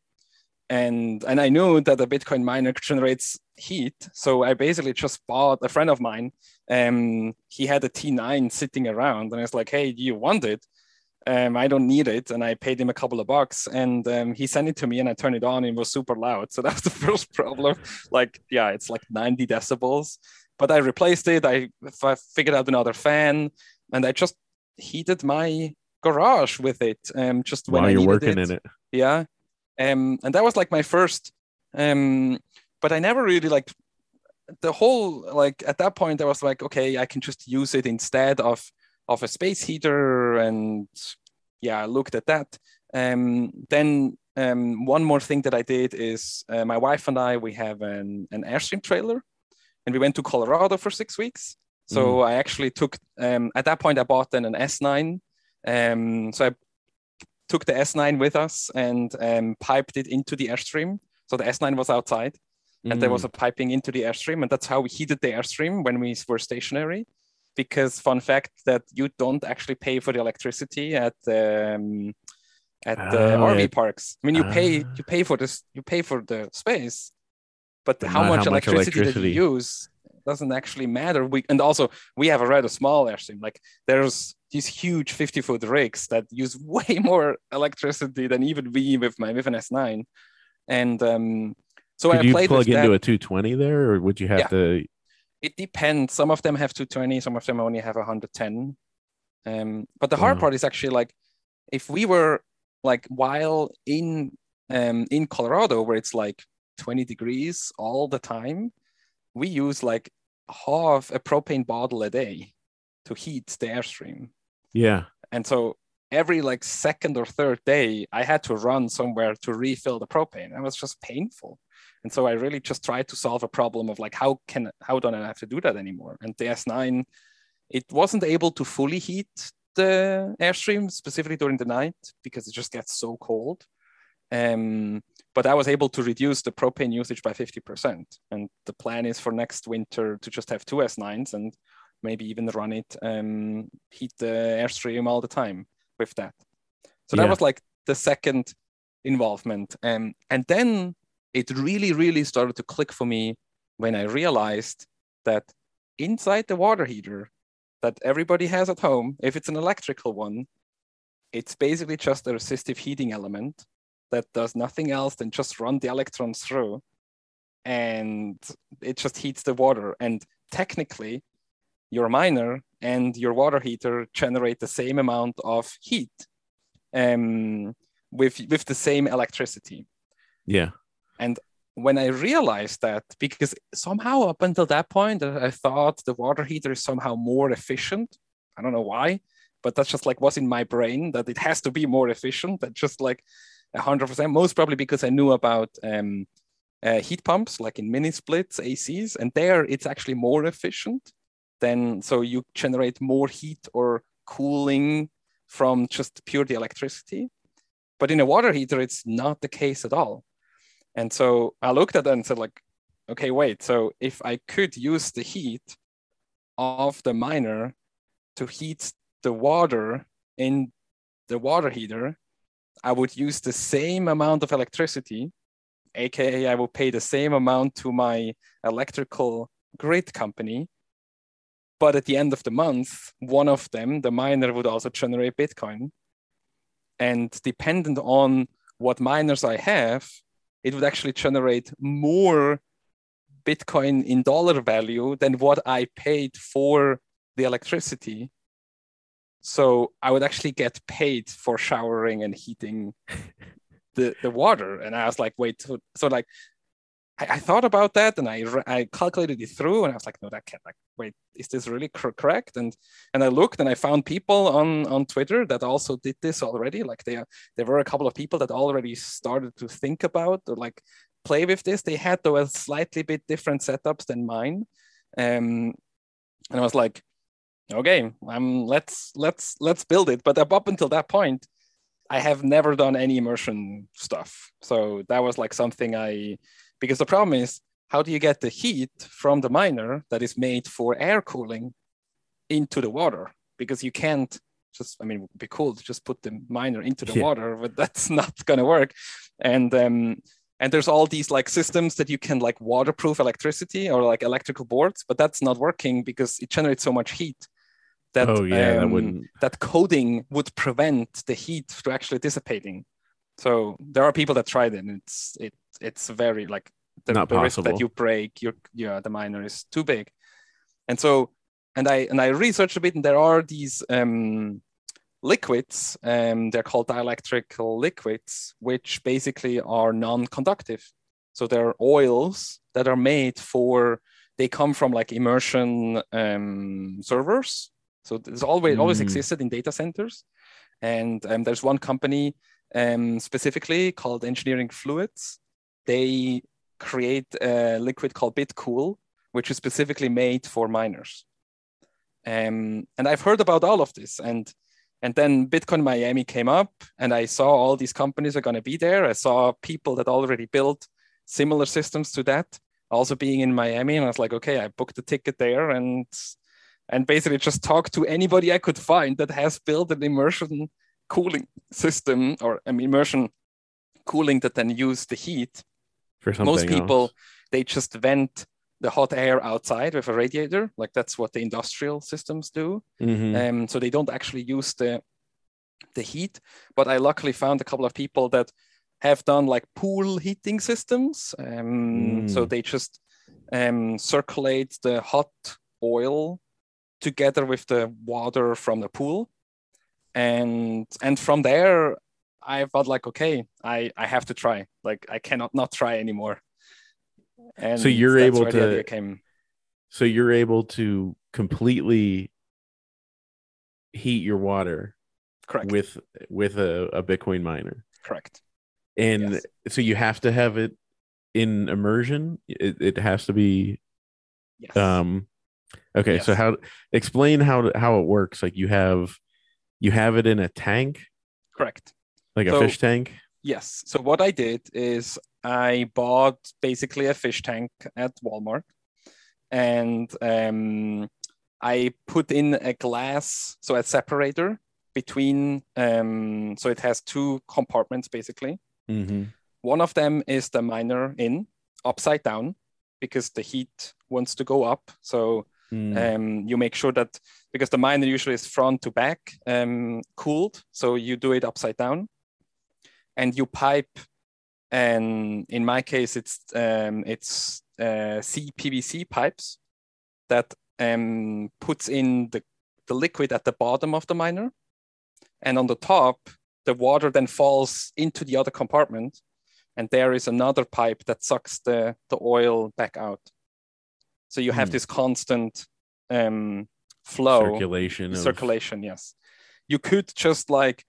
And, and I knew that a Bitcoin miner generates heat. So I basically just bought a friend of mine. Um, he had a T9 sitting around, and I was like, hey, do you want it? Um, I don't need it. And I paid him a couple of bucks and um, he sent it to me and I turned it on and it was super loud. [LAUGHS] So that was the first problem. like, yeah, it's like 90 decibels. But I replaced it. I, I figured out another fan and I just heated my garage with it um just when I you're working it. in it yeah um and that was like my first um but I never really like the whole like at that point I was like okay I can just use it instead of of a space heater and yeah I looked at that um then um one more thing that I did is uh, my wife and I we have an an airstream trailer and we went to Colorado for six weeks so mm. I actually took um, at that point I bought then an S9 um, so I took the S9 with us and um, piped it into the Airstream. So the S9 was outside mm. and there was mm. a piping into the Airstream. And that's how we heated the Airstream when we were stationary. Because fun fact that you don't actually pay for the electricity at um, at the oh, RV parks. I mean, you uh, pay you pay for this you pay for the space, but how much, how much electricity, electricity, that you use doesn't actually matter. We and also we have a rather small airstream. Like there's these huge 50 foot rigs that use [LAUGHS] way more electricity than even we with my with an S9. And um, so Could I you plug into that. a 220 there, or would you have yeah. to? It depends. Some of them have 220, some of them only have 110. Um, but the hard part is actually like if we were like while in um, in Colorado where it's like 20 degrees all the time, we use like half a propane bottle a day to heat the airstream. Yeah. And so every like second or third day, I had to run somewhere to refill the propane. It was just painful. And so I really just tried to solve a problem of like how can how don't I have to do that anymore? And the S9, it wasn't able to fully heat the airstream specifically during the night because it just gets so cold. Um, but I was able to reduce the propane usage by 50%. And the plan is for next winter to just have two S9s and maybe even run it, um, heat the airstream all the time with that. So yeah. that was like the second involvement. Um, and then it really, really started to click for me when I realized that inside the water heater that everybody has at home, if it's an electrical one, it's basically just a resistive heating element that does nothing else than just run the electrons through and it just heats the water. And technically, your miner and your water heater generate the same amount of heat um, with with the same electricity. Yeah. And when I realized that, because somehow up until that point, I thought the water heater is somehow more efficient. I don't know why, but that's just like was in my brain that it has to be more efficient. That just like 100%, most probably because I knew about um, uh, heat pumps, like in mini splits, ACs, and there it's actually more efficient. Then so you generate more heat or cooling from just pure the electricity. But in a water heater, it's not the case at all. And so I looked at that and said, like, okay, wait. So if I could use the heat of the miner to heat the water in the water heater, I would use the same amount of electricity, aka I will pay the same amount to my electrical grid company. But at the end of the month, one of them, the miner, would also generate Bitcoin. And dependent on what miners I have, it would actually generate more Bitcoin in dollar value than what I paid for the electricity. So I would actually get paid for showering and heating [LAUGHS] the, the water. And I was like, wait, so, so like I, I, thought about that and I, I calculated it through and I was like, no, that can't like, wait, is this really correct? And and I looked and I found people on on Twitter that also did this already. Like they there were a couple of people that already started to think about or like play with this. They had though a slightly bit different setups than mine. Um, and I was like, okay, um, let's let's let's build it. But up until that point, I have never done any immersion stuff. So that was like something I because the problem is how do you get the heat from the miner that is made for air cooling into the water? Because you can't just, I mean, it would be cool to just put the miner into the yeah. water, but that's [LAUGHS] not going to work. And um, and there's all these like systems that you can like waterproof electricity or like electrical boards, but that's not working because it generates so much heat that oh, yeah, um, that, that coding would prevent the heat to actually dissipating. So there are people that tried it, and it's it it's very like the, Not the risk that you break your yeah the miner is too big, and so and I and I researched a bit, and there are these um, liquids, um, they're called dielectric liquids, which basically are non-conductive. So they're oils that are made for they come from like immersion um, servers. So there's always mm. always existed in data centers, and um, there's one company um, specifically called Engineering Fluids. They create a liquid called BitCool, which is specifically made for miners. Um, and I've heard about all of this. And, and then Bitcoin Miami came up, and I saw all these companies are going to be there. I saw people that already built similar systems to that also being in Miami. And I was like, okay, I booked a ticket there and and basically just talked to anybody I could find that has built an immersion cooling system or an immersion cooling that then use the heat. For something Most people else. they just vent the hot air outside with a radiator, like that's what the industrial systems do. Mm-hmm. Um, so they don't actually use the the heat. But I luckily found a couple of people that have done like pool heating systems. Um, mm. So they just um, circulate the hot oil together with the water from the pool. And and from there i felt like okay i i have to try. Like i cannot not try anymore. And so you're able to came. so you're able to completely heat your water correct. with with a, a bitcoin miner. Correct. And yes. so you have to have it in immersion. It, it has to be yes. um okay yes. so how explain how how it works. Like you have you have it in a tank? Correct. Like so, a fish tank? Yes. So what i did is i bought basically a fish tank at walmart and um, i put in a glass so a separator between um, so it has two compartments basically. Mm-hmm. one of them is the miner in upside down because the heat wants to go up. So Mm. Um, you make sure that because the miner usually is front to back um, cooled, so you do it upside down, and you pipe. And in my case, it's um, it's uh, CPVC pipes that um, puts in the, the liquid at the bottom of the miner. And on the top, the water then falls into the other compartment. And there is another pipe that sucks the, the oil back out. So you have Hmm. this constant um, flow circulation. of- circulation yes you could just like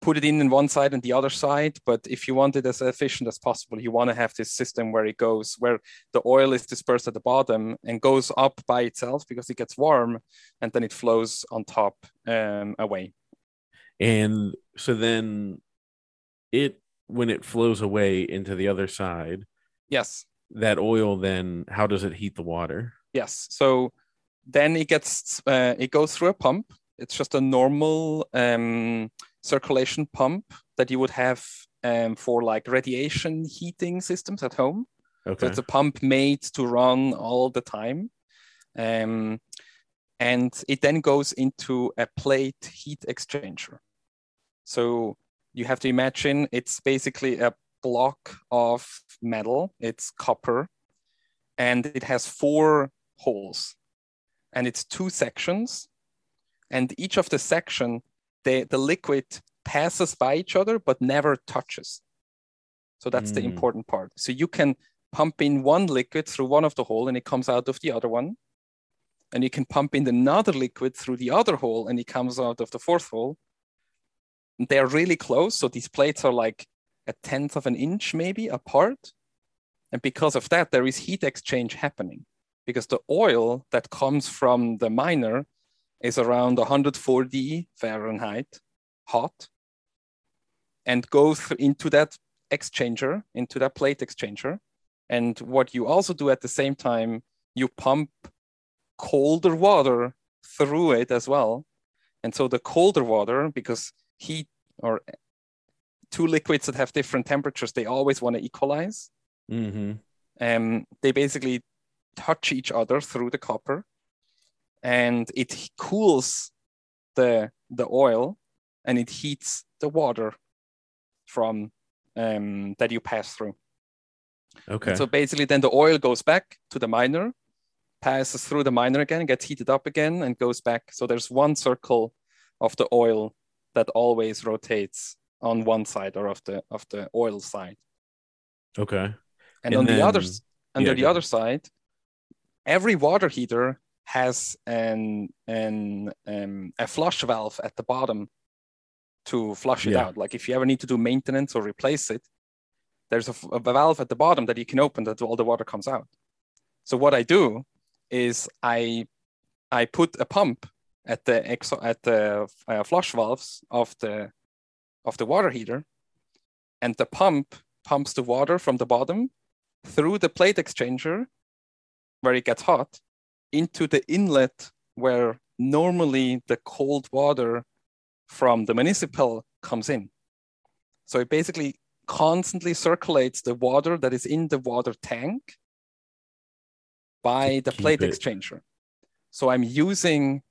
put it in in one side and the other side but if you want it as efficient as possible you want to have this system where it goes where the oil is dispersed at the bottom and goes up by itself because it gets warm and then it flows on top um, away And so then it when it flows away into the other side, yes that oil then how does it heat the water? yes so then it gets uh, it goes through a pump it's just a normal um, circulation pump that you would have um, for like radiation heating systems at home Okay. So it's a pump made to run all the time. Um, and it then goes into a plate heat exchanger. So you have to imagine it's basically a block of metal, it's copper, and it has four holes. And it's two sections. And each of the section, the, the liquid passes by each other but never touches. So that's the Mm. important part. So you can pump in one liquid through one of the hole and it comes out of the other one. And you can pump in another liquid through the other hole and it comes out of the fourth hole. And they're really close. So these plates are like a tenth of an inch maybe apart. And because of that, there is heat exchange happening because the oil that comes from the miner is around 140 Fahrenheit hot and goes into that exchanger, into that plate exchanger. And what you also do at the same time, you pump colder water through it as well. And so the colder water, because heat or two liquids that have different temperatures, they always want to equalize. mm-hmm. Um, they basically touch each other through the copper, and it cools the the oil, and it heats the water from um, that you pass through. Okay. So basically, then the oil goes back to the miner, passes through the miner again, gets heated up again, and goes back. So there's one circle of the oil that always rotates on one side or of the of the oil side. okay. And, And on the other under yeah, the go other side, every water heater has an an um, a flush valve at the bottom to flush it Yeah. out. Like if you ever need to do maintenance or replace it, there's a valve at the bottom that you can open that all the water comes out. So what I do is I I put a pump at the exo- at the uh, flush valves of the of the water heater, and the pump pumps the water from the bottom through the plate exchanger where it gets hot into the inlet where normally the cold water from the municipal comes in. So it basically constantly circulates the water that is in the water tank by the plate it- exchanger. So I'm using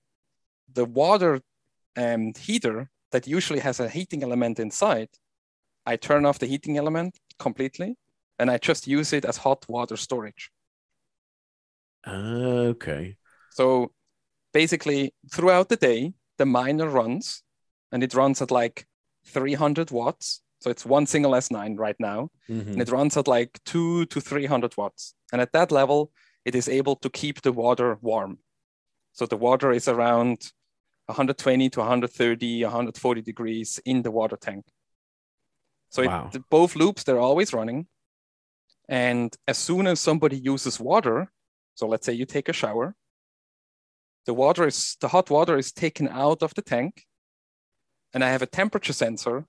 the water um, heater that usually has a heating element inside. I turn off the heating element completely and I just use it as hot water storage. Okay. So basically, throughout the day, the miner runs and it runs at like 300 watts. So it's one single S9 right now, Mhm. and it runs at like two to 300 watts. And at that level, it is able to keep the water warm. So the water is around 120 to 130, 140 degrees in the water tank. So Wow. it, both loops, they're always running. And as soon as somebody uses water, so let's say you take a shower, the water is the hot water is taken out of the tank, and I have a temperature sensor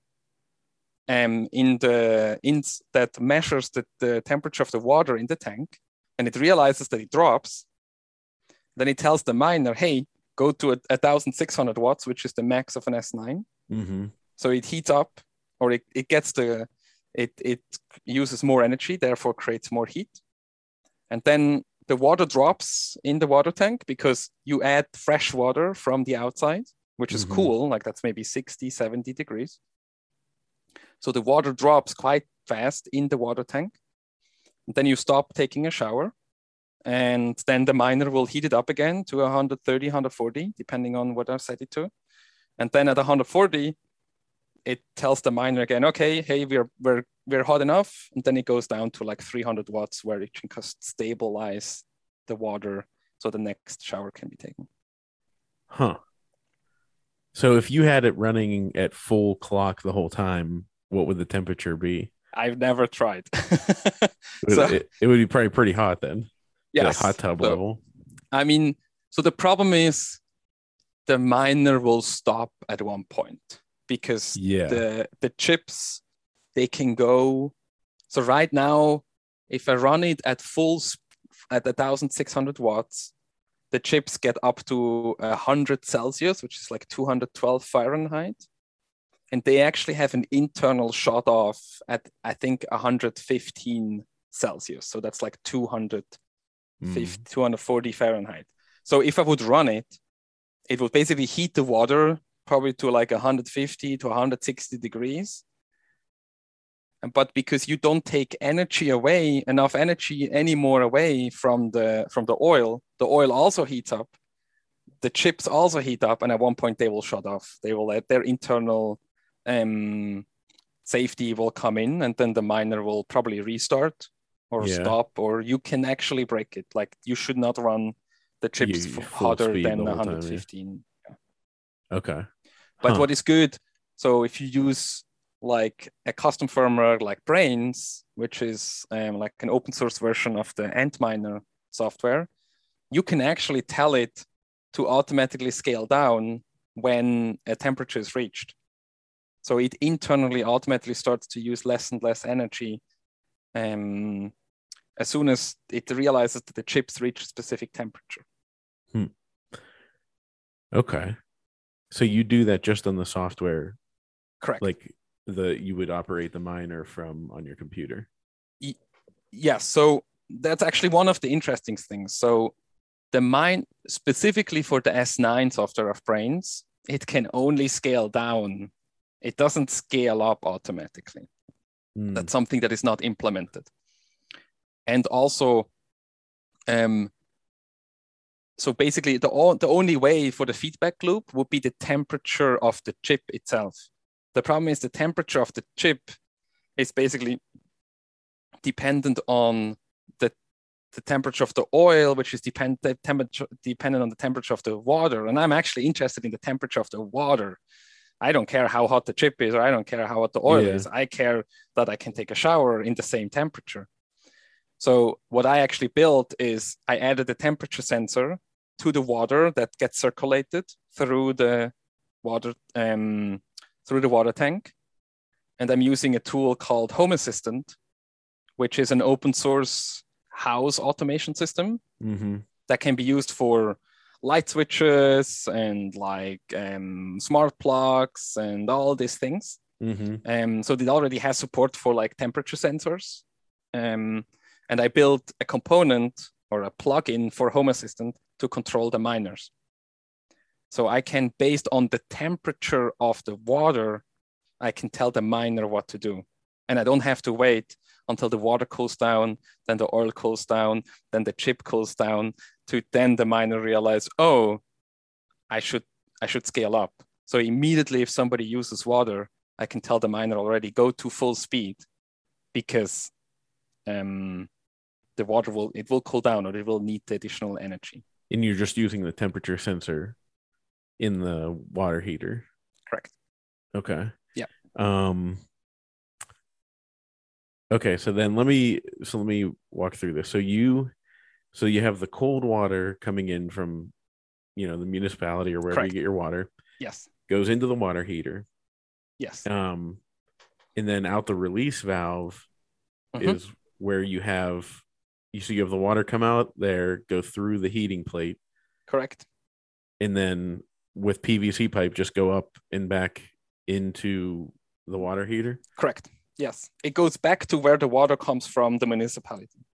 um, in the in that measures the, the temperature of the water in the tank, and it realizes that it drops. Then it tells the miner, "Hey, go to a, a 1,600 watts, which is the max of an S9." Mhm. So it heats up, or it, it gets the it it uses more energy, therefore creates more heat, and then the water drops in the water tank because you add fresh water from the outside, which is Mhm. cool, like that's maybe 60, 70 degrees. So the water drops quite fast in the water tank. And then you stop taking a shower, and then the miner will heat it up again to 130, 140, depending on what I've set it to. And then at 140, it tells the miner again, okay, hey, we're we're we're hot enough, and then it goes down to like 300 watts, where it can just stabilize the water so the next shower can be taken. Huh. So if you had it running at full clock the whole time, what would the temperature be? I've never tried. [LAUGHS] So- it, it would be probably pretty hot then. Yes, Like hot tub So, level. I mean, so the problem is the miner will stop at one point because Yeah. the the chips they can go. So right now, if I run it at full at 1600 watts, the chips get up to 100 Celsius, which is like 212 Fahrenheit. And they actually have an internal shut off at, I think, 115 Celsius. So that's like 200 Mm. 240 Fahrenheit. So if I would run it, it would basically heat the water probably to like 150 to 160 degrees. But because you don't take energy away, enough energy anymore away from the from the oil, the oil also heats up. The chips also heat up, and at one point they will shut off. They will let their internal um, safety will come in, and then the miner will probably restart or Yeah. stop, or you can actually break it. Like you should not run the chips You- hotter than the whole time, yeah. 115. Okay. But Huh. what is good? So if you use like a custom firmware like Braiins, which is um, like an open source version of the Antminer software, you can actually tell it to automatically scale down when a temperature is reached. So it internally automatically starts to use less and less energy um, as soon as it realizes that the chips reach a specific temperature. Okay. So you do that just on the software, Correct. like the you would operate the miner from on your computer. Yes, so that's actually one of the interesting things. So the mine specifically for the S9 software of Braiins, it can only scale down. It doesn't scale up automatically. Mm. That's something that is not implemented. And also, um, so basically the, o- the only way for the feedback loop would be the temperature of the chip itself. The problem is the temperature of the chip is basically dependent on the, the temperature of the oil, which is depend, temperature, dependent on the temperature of the water. And I'm actually interested in the temperature of the water. I don't care how hot the chip is, or I don't care how hot the oil Yeah. is. I care that I can take a shower in the same temperature. So what I actually built is I added a temperature sensor to the water that gets circulated through the water um, through the water tank, and I'm using a tool called Home Assistant, which is an open source house automation system hmm that can be used for light switches and like um, smart plugs and all these things. hmm Um, so it already has support for like temperature sensors. Um, and I built a component or a plugin for Home Assistant to control the miners. So I can, based on the temperature of the water, I can tell the miner what to do. And I don't have to wait until the water cools down, then the oil cools down, then the chip cools down, to then the miner realize, oh, I should I should scale up. So immediately if somebody uses water, I can tell the miner already go to full speed because um, the water will it will cool down or it will need the additional energy. And you're just using the temperature sensor in the water heater. Correct. Okay. Yeah. Um Okay, so then let me so let me walk through this. So you so you have the cold water coming in from you know the municipality or wherever Correct. you get your water Yes. goes into the water heater. Yes. Um and then out the release valve Mhm. is where you have you so you have the water come out there, go through the heating plate, Correct. and then with PVC pipe just go up and back into the water heater. Correct. Yes. It goes back to where the water comes from the municipality.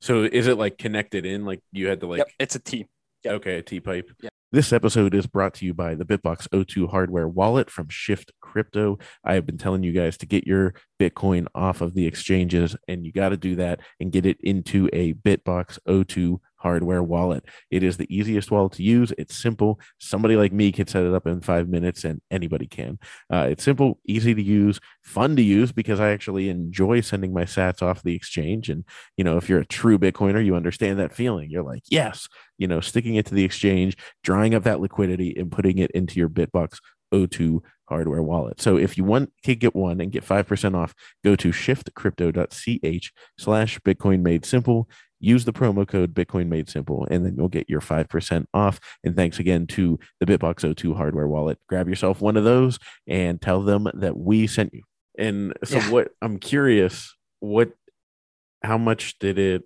So is it like connected in? Like you had to like yep. It's a T. Yep. okay, a T pipe. Yeah. This episode is brought to you by the BitBox02 hardware wallet from Shift Crypto. I have been telling you guys to get your Bitcoin off of the exchanges, and you got to do that and get it into a Bitbox O2 hardware wallet. It is the easiest wallet to use. It's simple. Somebody like me can set it up in five minutes, and anybody can. Uh, it's simple, easy to use, fun to use because I actually enjoy sending my sats off the exchange. And, you know, if you're a true Bitcoiner, you understand that feeling. You're like, yes, you know, sticking it to the exchange, drawing up that liquidity, and putting it into your Bitbox O2 hardware wallet. So if you want to get one and get 5% off, go to shiftcrypto.ch slash Bitcoin made simple use the promo code Bitcoin Made Simple, and then you'll get your 5% off. And thanks again to the BitBox02 hardware wallet. Grab yourself one of those and tell them that we sent you. And so, yeah. what I'm curious, what, how much did it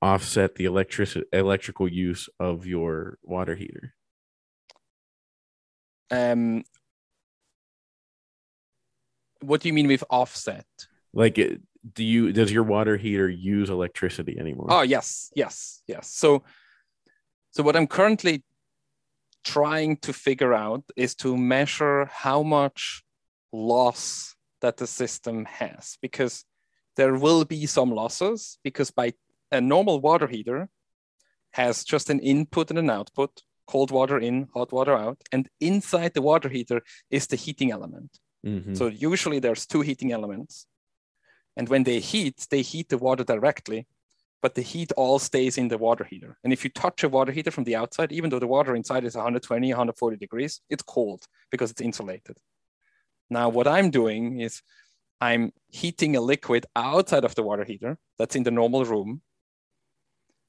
offset the electric electrical use of your water heater? Um, what do you mean with offset? Like, do you does your water heater use electricity anymore? Oh yes, yes, yes. So so what I'm currently trying to figure out is to measure how much loss that the system has because there will be some losses because by a normal water heater has just an input and an output cold water in hot water out and inside the water heater is the heating element mm-hmm. so usually there's two heating elements and when they heat, they heat the water directly, but the heat all stays in the water heater. And if you touch a water heater from the outside, even though the water inside is 120, 140 degrees, it's cold because it's insulated. Now, what I'm doing is I'm heating a liquid outside of the water heater that's in the normal room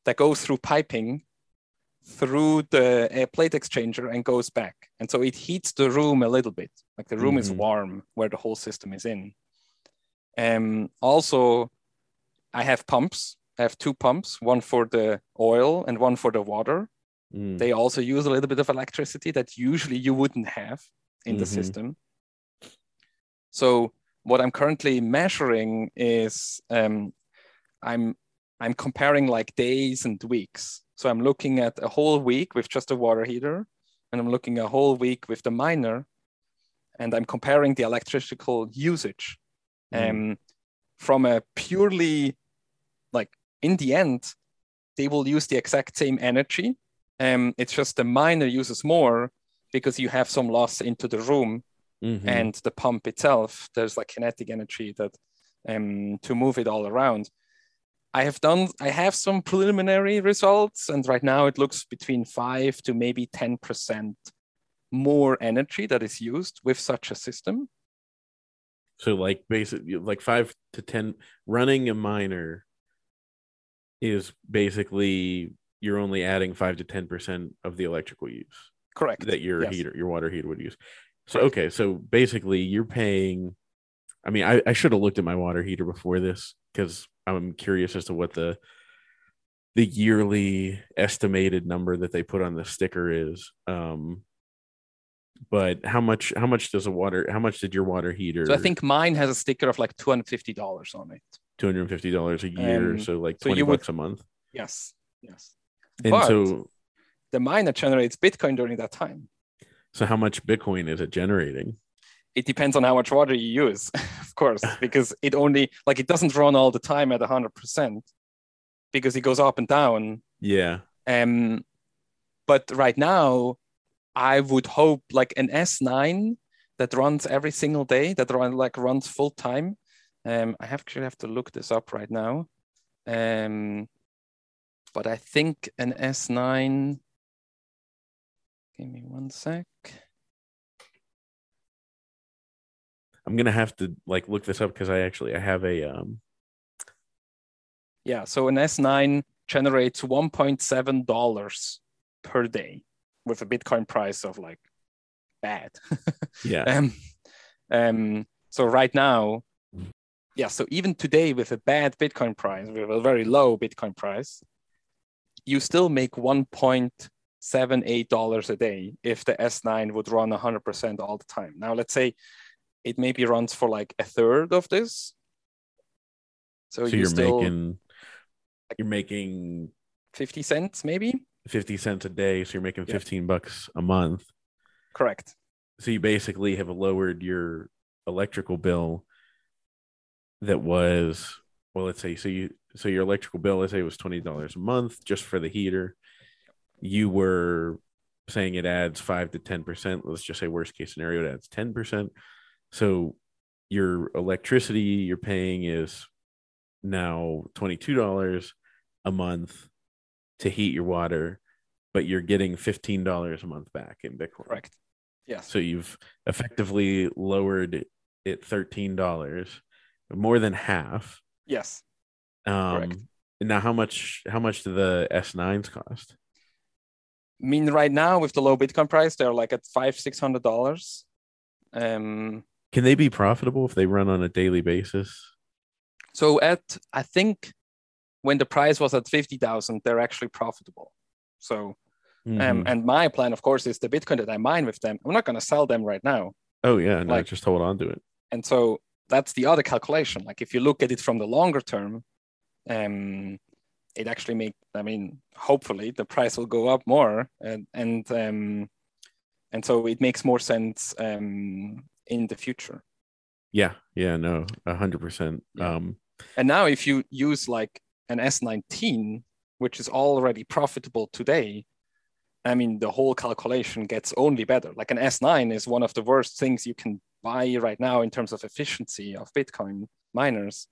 that goes through piping through the plate exchanger and goes back. And so it heats the room a little bit, like the room mm-hmm. is warm where the whole system is in. Um, also, I have pumps. I have two pumps, one for the oil and one for the water. Mm. They also use a little bit of electricity that usually you wouldn't have in mm-hmm. the system. So what I'm currently measuring is um, I'm I'm comparing like days and weeks. So I'm looking at a whole week with just a water heater, and I'm looking a whole week with the miner, and I'm comparing the electrical usage mm. um, from a purely like in the end they will use the exact same energy um, it's just the miner uses more because you have some loss into the room mm-hmm. and the pump itself there's like kinetic energy that um, to move it all around i have done i have some preliminary results and right now it looks between 5 to maybe 10% more energy that is used with such a system so like basically like five to ten running a miner is basically you're only adding five to ten percent of the electrical use. Correct. That your yes. heater, your water heater would use. So okay, so basically you're paying. I mean, I, I should have looked at my water heater before this because I'm curious as to what the the yearly estimated number that they put on the sticker is. Um, but how much how much does a water how much did your water heater so i think mine has a sticker of like $250 on it. $250 a year um, so like 20 so bucks would, a month? Yes yes. And but so the miner generates bitcoin during that time. So how much bitcoin is it generating it depends on how much water you use [LAUGHS] of course [LAUGHS] because it only like it doesn't run all the time at 100% because it goes up and down yeah um but right now I would hope like an S9 that runs every single day, that run like runs full time. Um, I actually have to look this up right now. Um, but I think an S9. Give me one sec. I'm gonna have to like look this up because I actually I have a um. Yeah, so an S9 generates 1.7 dollars per day with a Bitcoin price of like bad. [LAUGHS] yeah. Um, um, so right now, yeah. So even today, with a bad Bitcoin price, with a very low Bitcoin price, you still make one point seven eight dollars a day if the S9 would run hundred percent all the time. Now let's say it maybe runs for like a third of this. So, so you are making you're making 50 cents maybe? 50 cents a day so you're making 15 bucks a month. Correct. So you basically have lowered your electrical bill that was well let's say so you so your electrical bill let's say it was $20 a month just for the heater. You were saying it adds 5 to 10% let's just say worst case scenario it adds 10% so your electricity you're paying is now $22 a month to heat your water but you're getting $15 a month back in bitcoin Correct. Yes. so you've effectively lowered it $13 more than half yes. um Correct. now how much how much do the s9s cost I mean, right now with the low Bitcoin price, they're like at five, six hundred dollars. Um, can they be profitable if they run on a daily basis so at I think when the price was at fifty thousand, they're actually profitable. So um, Mhm. and my plan, of course, is the Bitcoin that I mine with them. I'm not going to sell them right now, oh yeah no like- just hold on to it and so that's the other calculation. Like if you look at it from the longer term, um, it actually make. I mean, hopefully the price will go up more, and and um, and so it makes more sense um, in the future. yeah yeah no a hundred percent Yeah. um And now if you use like an S19, which is already profitable today, I mean the whole calculation gets only better. Like an S9 is one of the worst things you can buy right now in terms of efficiency of Bitcoin miners.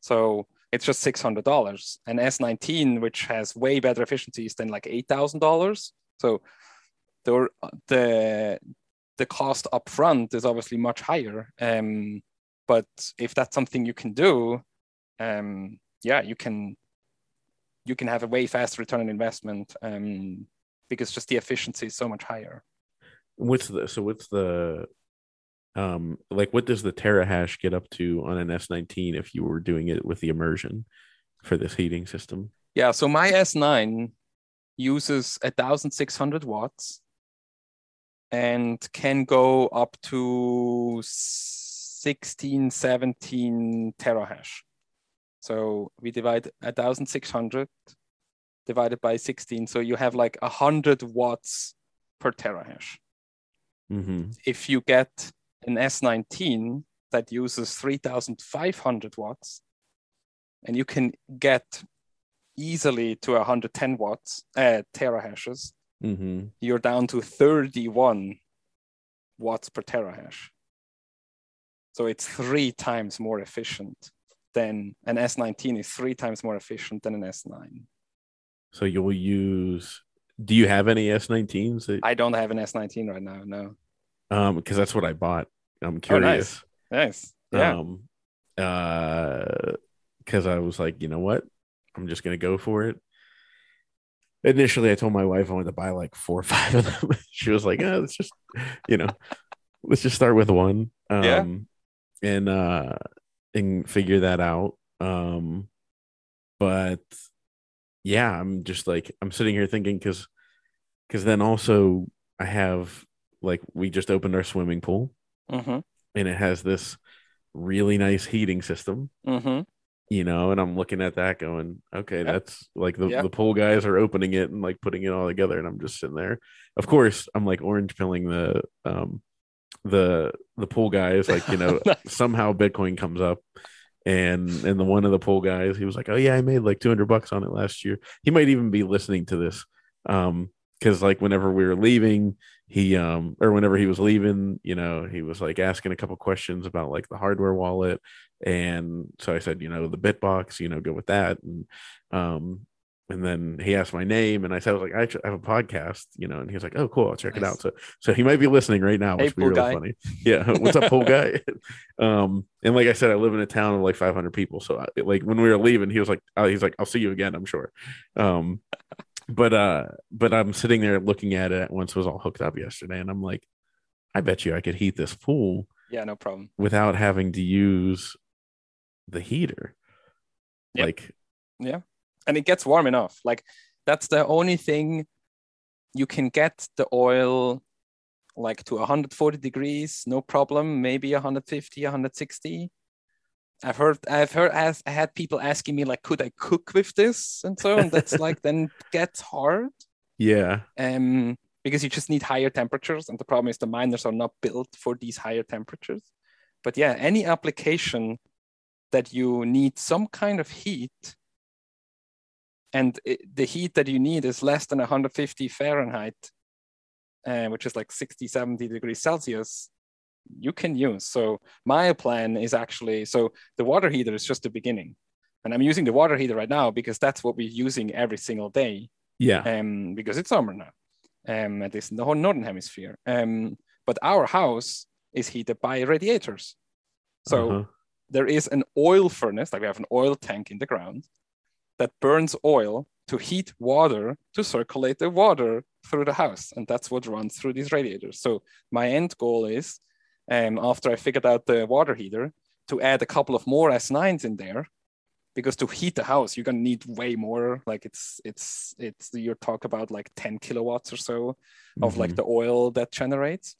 So it's just six hundred dollars. An S19, which has way better efficiencies than like eight thousand dollars. So the the the cost upfront is obviously much higher. Um, but if that's something you can do, um, yeah, you can you can have a way faster return on investment um, because just the efficiency is so much higher. what's the so what's the um like what does the terahash get up to on an s19 if you were doing it with the immersion for this heating system Yeah, so my S9 uses 1600 watts and can go up to 16, 17 terahash. So we divide 1600 divided by 16. So you have like 100 watts per terahash. mm-hmm. If you get an S19 that uses 3500 watts, and you can get easily to 110 watts, uh, terahashes, Mm-hmm. you're down to 31 watts per terahash. So it's three times more efficient than an S19 is three times more efficient than an S9. so you'll use do you have any s19s that, I don't have an S19 right now. No. um because that's what i bought i'm Oh, nice. curious Nice. Yeah. um uh because i was like you know what i'm just gonna go for it initially i told my wife i wanted to buy like four or five of them. [LAUGHS] She was like oh, let's just you know let's just start with one. Um Yeah. and uh and figure that out. Um but yeah i'm just like i'm sitting here thinking because because then also i have like we just opened our swimming pool. Hmm and it has this really nice heating system. Hmm you know and i'm looking at that going okay that's like the, the pool guys are opening it and like putting it all together and i'm just sitting there. Of course i'm like orange pilling the um the the pool guys like you know [LAUGHS] somehow bitcoin comes up and and the one of the pool guys he was like oh yeah i made like 200 bucks on it last year. He might even be listening to this um because like whenever we were leaving he um or whenever he was leaving you know he was like asking a couple questions about like the hardware wallet. And so i said you know the bitbox you know go with that. And um and then he asked my name and i said i was like i have a podcast you know. And he was like oh cool i'll check it out. So so he might be listening right now Hey, which would be really guy. funny. Yeah [LAUGHS] what's up pool guy? [LAUGHS] Um and like i said i live in a town of like 500 people. So I, like when we were leaving he was like oh, he's like i'll see you again i'm sure. Um but uh but i'm sitting there looking at it once it was all hooked up yesterday and i'm like i bet you i could heat this pool Yeah, no problem. without having to use the heater Yep. like and it gets warm enough. Like that's the only thing you can get the oil like to 140 degrees, no problem. Maybe 150, 160. I've heard, I've heard, as I had people asking me like, could I cook with this and so, and that's [LAUGHS] like then gets hard. yeah Um, because you just need higher temperatures. And the problem is the miners are not built for these higher temperatures. But yeah, any application that you need some kind of heat and it, the heat that you need is less than 150 Fahrenheit, uh, which is like 60, 70 degrees Celsius, you can use. So my plan is actually, so the water heater is just the beginning. And I'm using the water heater right now because that's what we're using every single day. Yeah. Um, because it's summer now, um, at least in the whole northern hemisphere. Um, but our house is heated by radiators. So Uh-huh. there is an oil furnace, like we have an oil tank in the ground that burns oil to heat water to circulate the water through the house. And that's what runs through these radiators. So my end goal is, um, after I figured out the water heater, to add a couple of more S9s in there. Because to heat the house, you're gonna need way more. Like it's it's it's you're talk about like 10 kilowatts or so of like Mhm. the oil that generates.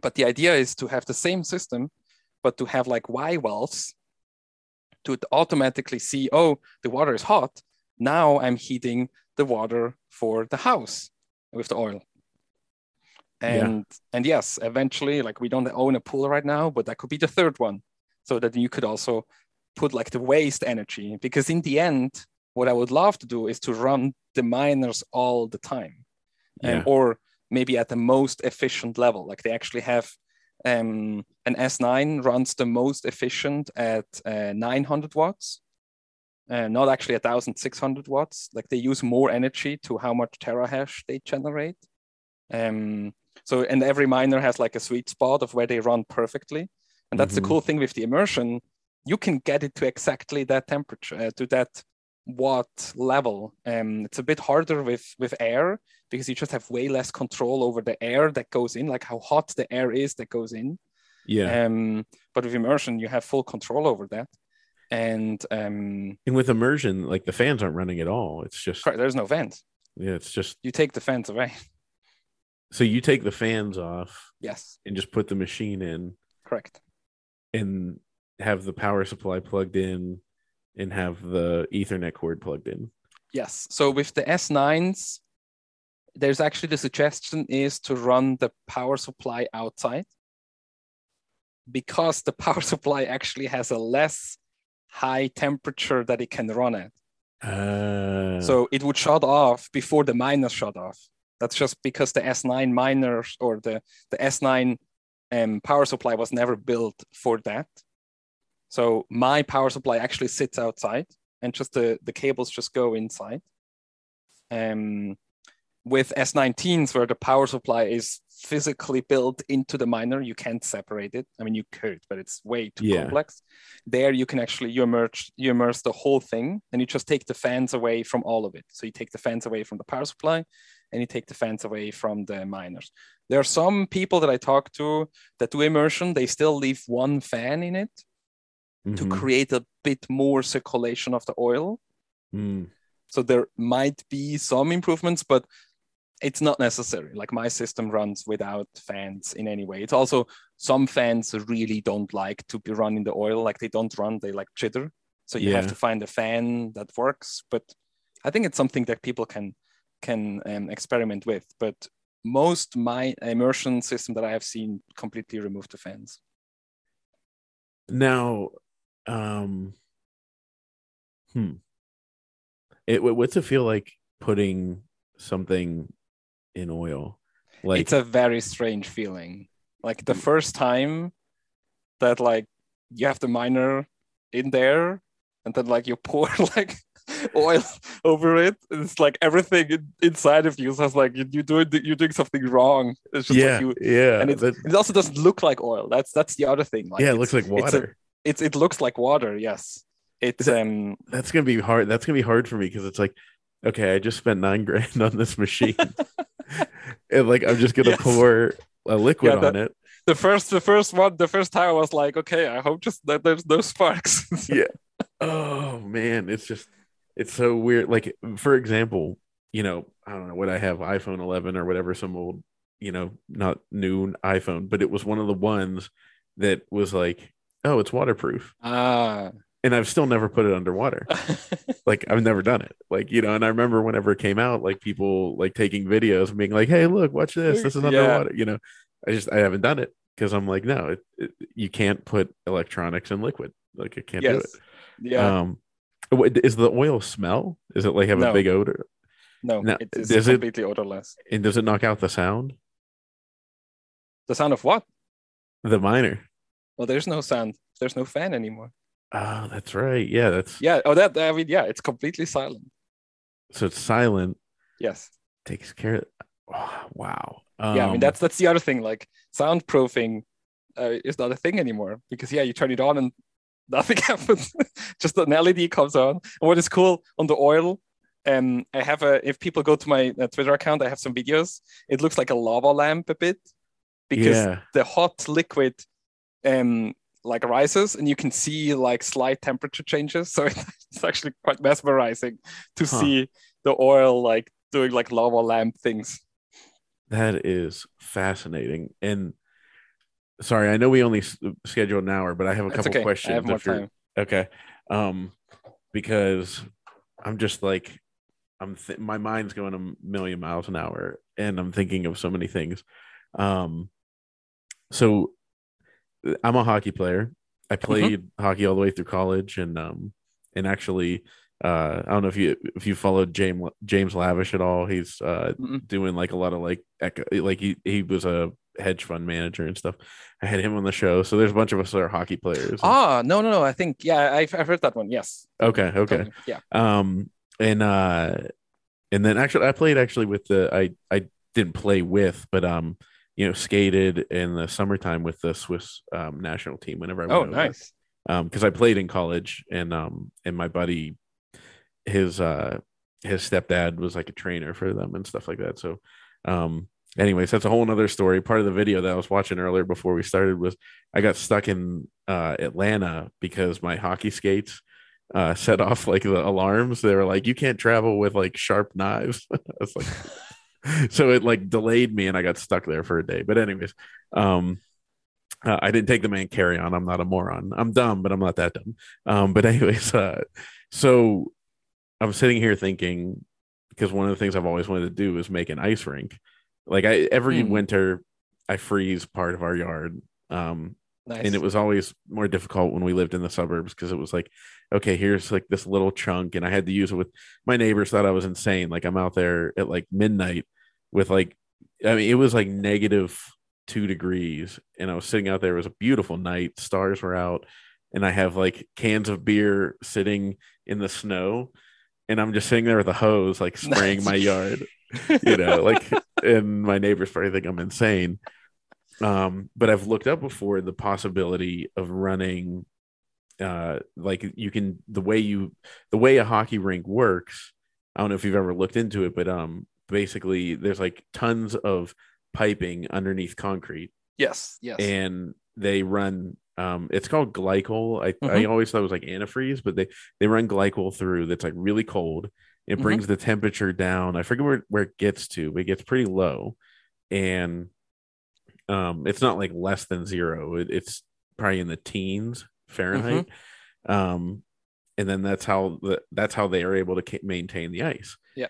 But the idea is to have the same system, but to have like Y valves to automatically see, oh, the water is hot. Now I'm heating the water for the house with the oil. Yeah. And and yes, eventually, like we don't own a pool right now, but that could be the third one. So that you could also put like the waste energy. Because in the end, what I would love to do is to run the miners all the time. Um, Yeah. or maybe at the most efficient level. Like they actually have um, an S9 runs the most efficient at uh, 900 watts, uh, not actually 1,600 watts. Like they use more energy to how much terahash they generate. Um, so, and every miner has like a sweet spot of where they run perfectly. And that's Mhm. the cool thing with the immersion. You can get it to exactly that temperature, uh, to that watt level. Um, it's a bit harder with with air because you just have way less control over the air that goes in, like how hot the air is that goes in. Yeah. Um, but with immersion, you have full control over that. And um, and with immersion, like the fans aren't running at all. It's just there's no vent. yeah, it's just You take the fans away. [LAUGHS] so you take the fans off Yes, and just put the machine in correct. and have the power supply plugged in and have the ethernet cord plugged in. Yes. So with the S9s, there's actually the suggestion is to run the power supply outside because the [LAUGHS] power supply actually has a less high temperature that it can run at. Uh, So it would shut off before the miners shut off. That's just because the S9 miners or the, the S9 um, power supply was never built for that. So my power supply actually sits outside and just the, the cables just go inside. Um, with S19s, where the power supply is physically built into the miner, you can't separate it. I mean, you could, but it's way too Yeah. complex. There, you can actually you immerse you immerse the whole thing, and you just take the fans away from all of it. So you take the fans away from the power supply, and you take the fans away from the miners. There are some people that I talk to that do immersion. They still leave one fan in it to mhm. create a bit more circulation of the oil. Mm. So there might be some improvements, but it's not necessary. Like my system runs without fans in any way. It's also some fans really don't like to be running the oil. Like they don't run, they like jitter. So you have to find a fan that works. But I think it's something that people can can um, experiment with. But most my immersion system that I have seen completely remove the fans. Now, um, hmm, it what's it feel like putting something in oil? Like, it's a very strange feeling. Like the first time that like you have the miner in there and then like you [LAUGHS] pour like [LAUGHS] oil over it. It's like everything inside of you says like you, you doing you're doing something wrong. It's just yeah, like you yeah, and it's, that- it also doesn't look like oil. That's that's the other thing. Like yeah, it looks like it's a- water. It's it looks like water. Yes, it's that- um That's gonna be hard. That's gonna be hard for me because it's like, okay, I just spent nine grand on this machine, [LAUGHS] and like I'm just gonna Yes. pour a liquid Yeah, that- on it. the first the first one the first time I was like okay I hope just that there's no sparks. [LAUGHS] Yeah. Oh man, it's just it's so weird. Like for example, you know, I don't know what I have iPhone 11 or whatever, some old, you know, not new iPhone, but it was one of the ones that was like, oh, it's waterproof. ah and I've still never put it underwater. [LAUGHS] like I've never done it. Like you know, and I remember whenever it came out, like people like taking videos and being like, "Hey, look, watch this. This is Yeah. underwater." You know, I just I haven't done it because I'm like, no, it, it, you can't put electronics in liquid. Like it can't do it. Yeah. Um, is the oil smell? Is it like have a big odor? no, now, it is does it- completely odorless. And does it knock out the sound? The sound of what? The miner. Well, there's no sound. There's no fan anymore. Oh, that's right. Yeah, that's Yeah. Oh, that. I mean, yeah. It's completely silent. so it's silent. Yes. Takes care. Of, oh, wow. yeah. I mean, Um, that's that's the other thing. Like soundproofing uh, is not a thing anymore because yeah, you turn it on and nothing [LAUGHS] happens. Just an LED comes on. And what is cool on the oil? Um, I have a. If people go to my uh, Twitter account, I have some videos. It looks like a lava lamp a bit because yeah. the hot liquid um like rises and you can see like slight temperature changes so [LAUGHS] it's actually quite mesmerizing to Huh. see the oil like doing like lava lamp things That is fascinating. And sorry, I know we only scheduled an hour, but I have a couple okay questions. i have more time Okay. Um, because I'm just like, I'm th- my mind's going a million miles an hour, and I'm thinking of so many things. Um, so I'm a hockey player. I played hockey all the way through college, and um, and actually, uh, I don't know if you if you followed James James Lavish at all. He's uh Mm-mm. doing like a lot of like echo, like he he was a hedge fund manager and stuff. I had him on the show, so there's a bunch of us that are hockey players. ah no no no i think yeah i've, I've heard that one yes Okay, okay. Totally. yeah Um, and uh, and then actually, I played actually with the I I didn't play with, but um, you know, skated in the summertime with the Swiss um national team whenever I went oh over. nice Um, because I played in college, and um, and my buddy, his uh, his stepdad was like a trainer for them and stuff like that. So, um, anyways, that's a whole nother story. Part of the video that I was watching earlier before we started was I got stuck in uh Atlanta because my hockey skates uh set off like the alarms. They were like, you can't travel with like sharp knives. [LAUGHS] Was like [LAUGHS] so it like delayed me and I got stuck there for a day. But anyways, um uh, I didn't take the man carry on. I'm not a moron. I'm dumb, but I'm not that dumb. Um, but [LAUGHS] anyways, uh, so I'm sitting here thinking because one of the things I've always wanted to do is make an ice rink. Like I every Hmm. winter, I freeze part of our yard. Um, nice. and it was always more difficult when we lived in the suburbs because it was like okay here's like this little chunk and i had to use it with my neighbors thought i was insane. Like i'm out there at like midnight with like i mean it was like negative two degrees and i was sitting out there. It was a beautiful night. Stars were out and i have like cans of beer sitting in the snow and i'm just sitting there with a hose like spraying my yard. [LAUGHS] You know like and my neighbors probably think i'm insane. Um but i've looked up before the possibility of running uh like you can the way you the way a hockey rink works i don't know if you've ever looked into it but um basically there's like tons of piping underneath concrete. Yes yes. And they run um it's called glycol. I, I Mhm. always thought it was like antifreeze but they they run glycol through that's like really cold it Mhm. brings the temperature down. I forget where, where it gets to but it gets pretty low. And um it's not like less than zero. It, it's probably in the teens fahrenheit. Um and then that's how the, that's how they are able to maintain the ice. Yeah.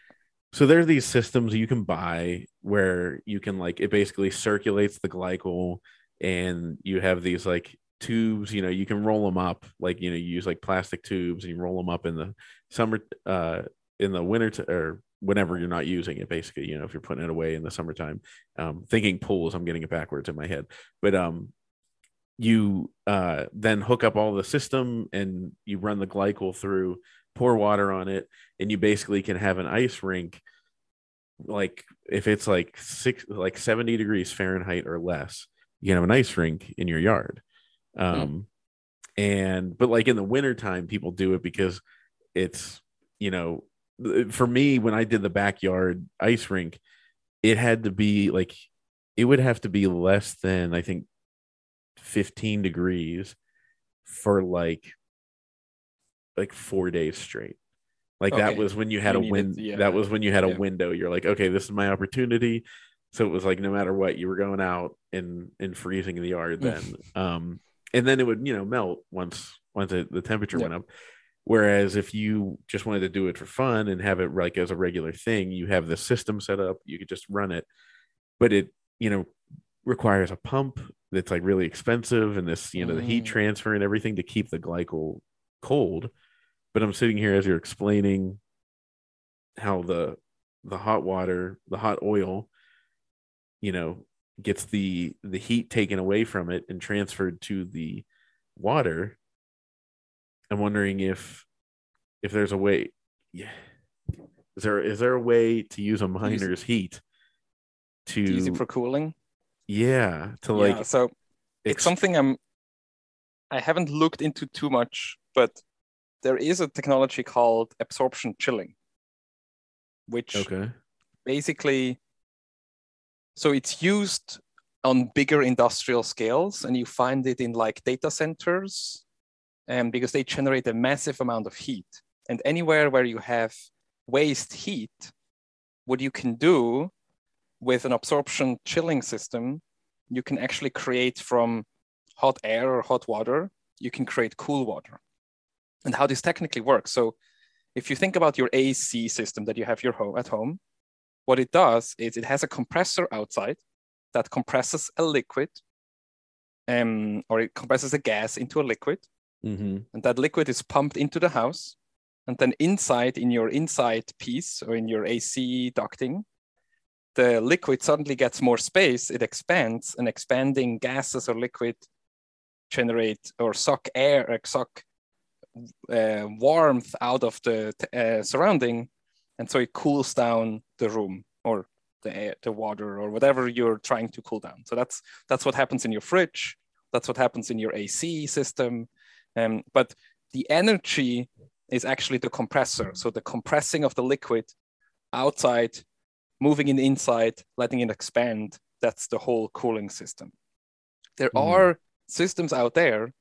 so there are these systems you can buy where you can like it basically circulates the glycol and you have these like tubes you know you can roll them up like you know you use like plastic tubes and you roll them up in the summer uh in the winter t- or whenever you're not using it basically you know if you're putting it away in the summertime um thinking pools i'm getting it backwards in my head. But um you uh then hook up all the system and you run the glycol through pour water on it and you basically can have an ice rink like if it's like six like 70 degrees fahrenheit or less you can have an ice rink in your yard. Um and but like in the wintertime people do it because it's you know for me when i did the backyard ice rink it had to be like it would have to be less than i think 15 degrees for like like four days straight like that was when you had You a win yeah. that was when you had a Yeah. window you're like okay this is my opportunity so it was like no matter what you were going out and and freezing in the yard Mm. then um and then it would you know melt once once the, the temperature went up. Whereas if you just wanted to do it for fun and have it like as a regular thing, you have the system set up, you could just run it. But it, you know, requires a pump that's like really expensive and this, you know, the heat Mm. transfer and everything to keep the glycol cold. But I'm sitting here as you're explaining how the the hot water, the hot oil, you know, gets the the heat taken away from it and transferred to the water. I'm wondering if if there's a way yeah. Is there is there a way to use a miner's heat to It's easy for cooling. yeah, to like yeah, so it's something I'm I haven't looked into too much, but there is a technology called absorption chilling, which okay. basically so it's used on bigger industrial scales and you find it in like data centers and because they generate a massive amount of heat. And anywhere where you have waste heat what you can do with an absorption chilling system you can actually create from hot air or hot water you can create cool water. And how this technically works so if you think about your ac system that you have your home at home what it does is it has a compressor outside that compresses a liquid um, or it compresses a gas into a liquid Mm-hmm. and that liquid is pumped into the house and then inside in your inside piece or in your ac ducting the liquid suddenly gets more space it expands and expanding gases or liquid generate or suck air or suck uh, warmth out of the uh, surrounding and so it cools down the room or the air, the water or whatever you're trying to cool down. So that's that's what happens in your fridge. That's what happens in your ac system um, but the energy is actually the compressor. So the compressing of the liquid outside, moving it inside, letting it expand. That's the whole cooling system. There Mm. are systems out there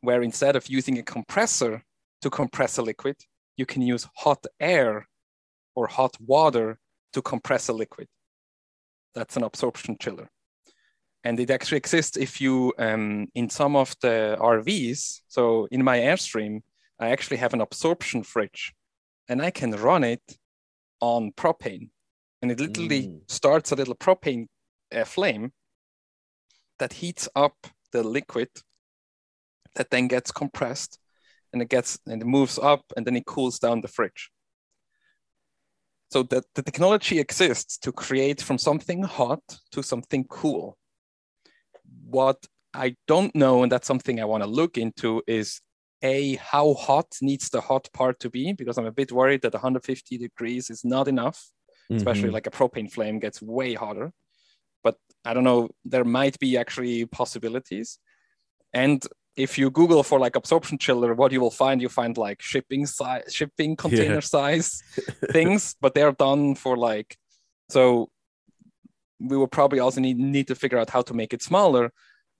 where instead of using a compressor to compress a liquid, you can use hot air or hot water to compress a liquid. That's an absorption chiller and it actually exists if you um, in some of the rvs so in my airstream i actually have an absorption fridge and i can run it on propane. And it literally Mm. starts a little propane uh, flame that heats up the liquid that then gets compressed and it gets and it moves up and then it cools down the fridge. So that the technology exists to create from something hot to something cool what I don't know, and that's something I want to look into, is a how hot needs the hot part to be because I'm a bit worried that 150 degrees is not enough, especially Mhm. like a propane flame gets way hotter. But I don't know, there might be actually possibilities. And if you Google for like absorption chiller, what you will find, you find like shipping size, shipping container size [LAUGHS] things, but they're done for like so we will probably also need, need to figure out how to make it smaller.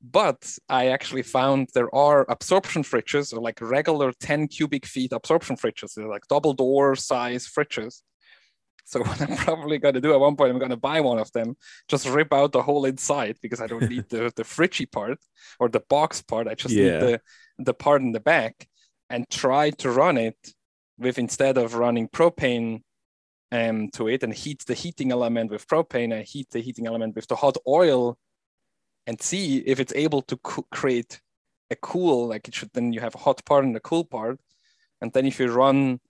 But I actually found there are absorption fridges or like regular 10 cubic feet absorption fridges. They're like double door size fridges. So [LAUGHS] what I'm probably going to do at one point, I'm going to buy one of them, just rip out the whole inside because I don't need the [LAUGHS] the fridgy part or the box part. I just Yeah. need the the part in the back and try to run it with instead of running propane um, to it and heat the heating element with propane and heat the heating element with the hot oil and see if it's able to co- create a cool like it should then you have a hot part and a cool part and then if you run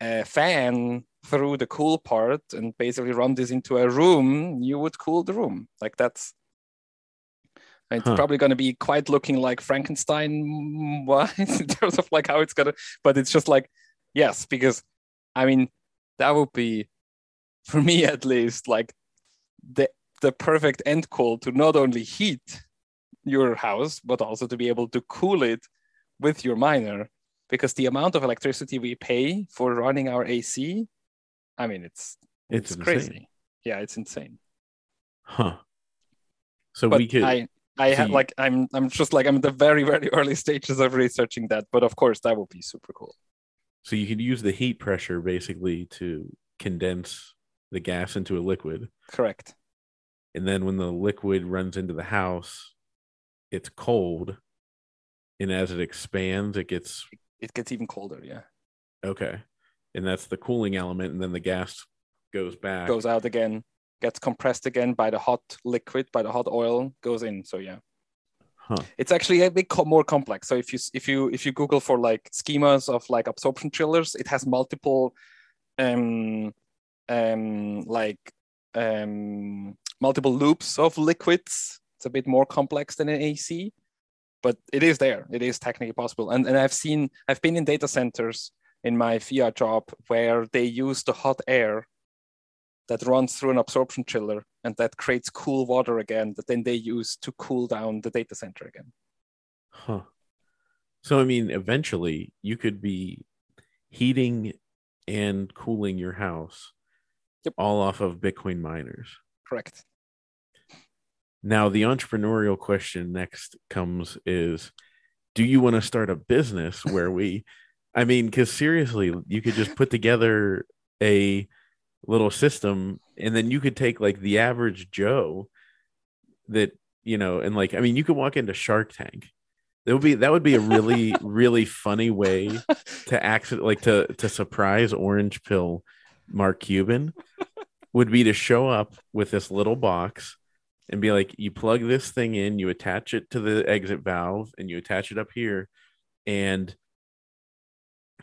a fan through the cool part and basically run this into a room you would cool the room like that's it's Huh. probably going to be quite looking like frankenstein [LAUGHS] wise in terms of like how it's going to but it's just like yes because i mean that would be for me at least like the the perfect end call to not only heat your house but also to be able to cool it with your miner. Because the amount of electricity we pay for running our AC I mean it's It's, it's crazy. yeah it's insane. Huh. So but we could I I you- like I'm I'm just like I'm at the very very early [LAUGHS] stages of researching that but of course that would be super cool so you could use the heat pressure basically to condense the gas into a liquid. correct And then when the liquid runs into the house, it's cold. And as it expands, it gets It gets even colder. Yeah, okay. And that's the cooling element, and then the gas goes back. goes out again, gets compressed again by the hot liquid, by the hot oil, goes in. So yeah, Huh. it's actually a bit more complex. So if you if you if you Google for like schemas of like absorption chillers, it has multiple, um, um, like um, multiple loops of liquids. It's a bit more complex than an AC, but it is there. It is technically possible. And and I've seen I've been in data centers in my FIA job where they use the hot air that runs through an absorption chiller and that creates cool water again that then they use to cool down the data center again. Huh. So I mean, eventually you could be heating and cooling your house Yep. all off of Bitcoin miners. Correct. Now the entrepreneurial question next comes is do you want to start a business where we I mean cuz seriously you could just put together a little system and then you could take like the average joe that you know and like I mean you could walk into Shark Tank. That would be that would be a really [LAUGHS] really funny way to accident like to to surprise orange pill Mark Cuban would be to show up with this little box and be like you plug this thing in you attach it to the exit valve and you attach it up here and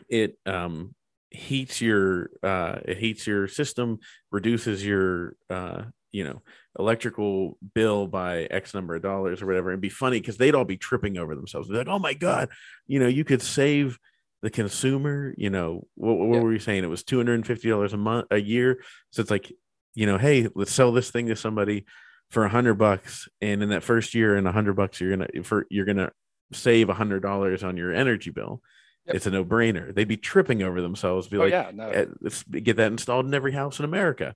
it um heats your uh it heats your system reduces your uh you know electrical bill by x number of dollars or whatever. And be funny because they'd all be tripping over themselves. Be like oh my god. You know you could save the consumer you know what, what Yeah. were you saying? It was $250 a month a year? So it's like you know hey let's sell this thing to somebody for a hundred bucks and in that first year in a hundred bucks you're gonna for you're gonna save a hundred dollars on your energy bill Yep. it's a no-brainer they'd be tripping over themselves be oh like yeah, no. "Eh, let's get that installed in every house in america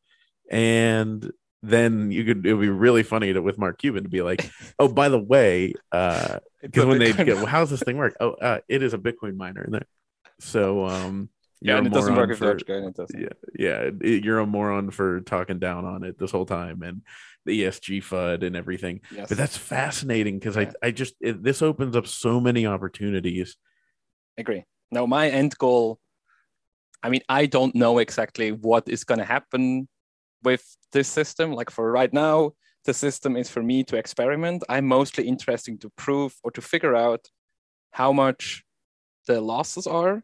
and then you could it would be really funny to, with mark cuban to be like [LAUGHS] oh by the way uh because a when they get well, how's this thing work oh uh, it is a bitcoin miner in there so um yeah, you're and a it doesn't moron work for-. It doesn't. yeah, yeah, it- you're a moron for talking down on it this whole time and the ESG FUD and everything. Yes. But that's fascinating because Yeah. I, I just it, this opens up so many opportunities. Agree. Now, my end goal, I mean, I don't know exactly what is going to happen with this system. Like for right now, the system is for me to experiment. I'm mostly interested to prove or to figure out how much the losses are.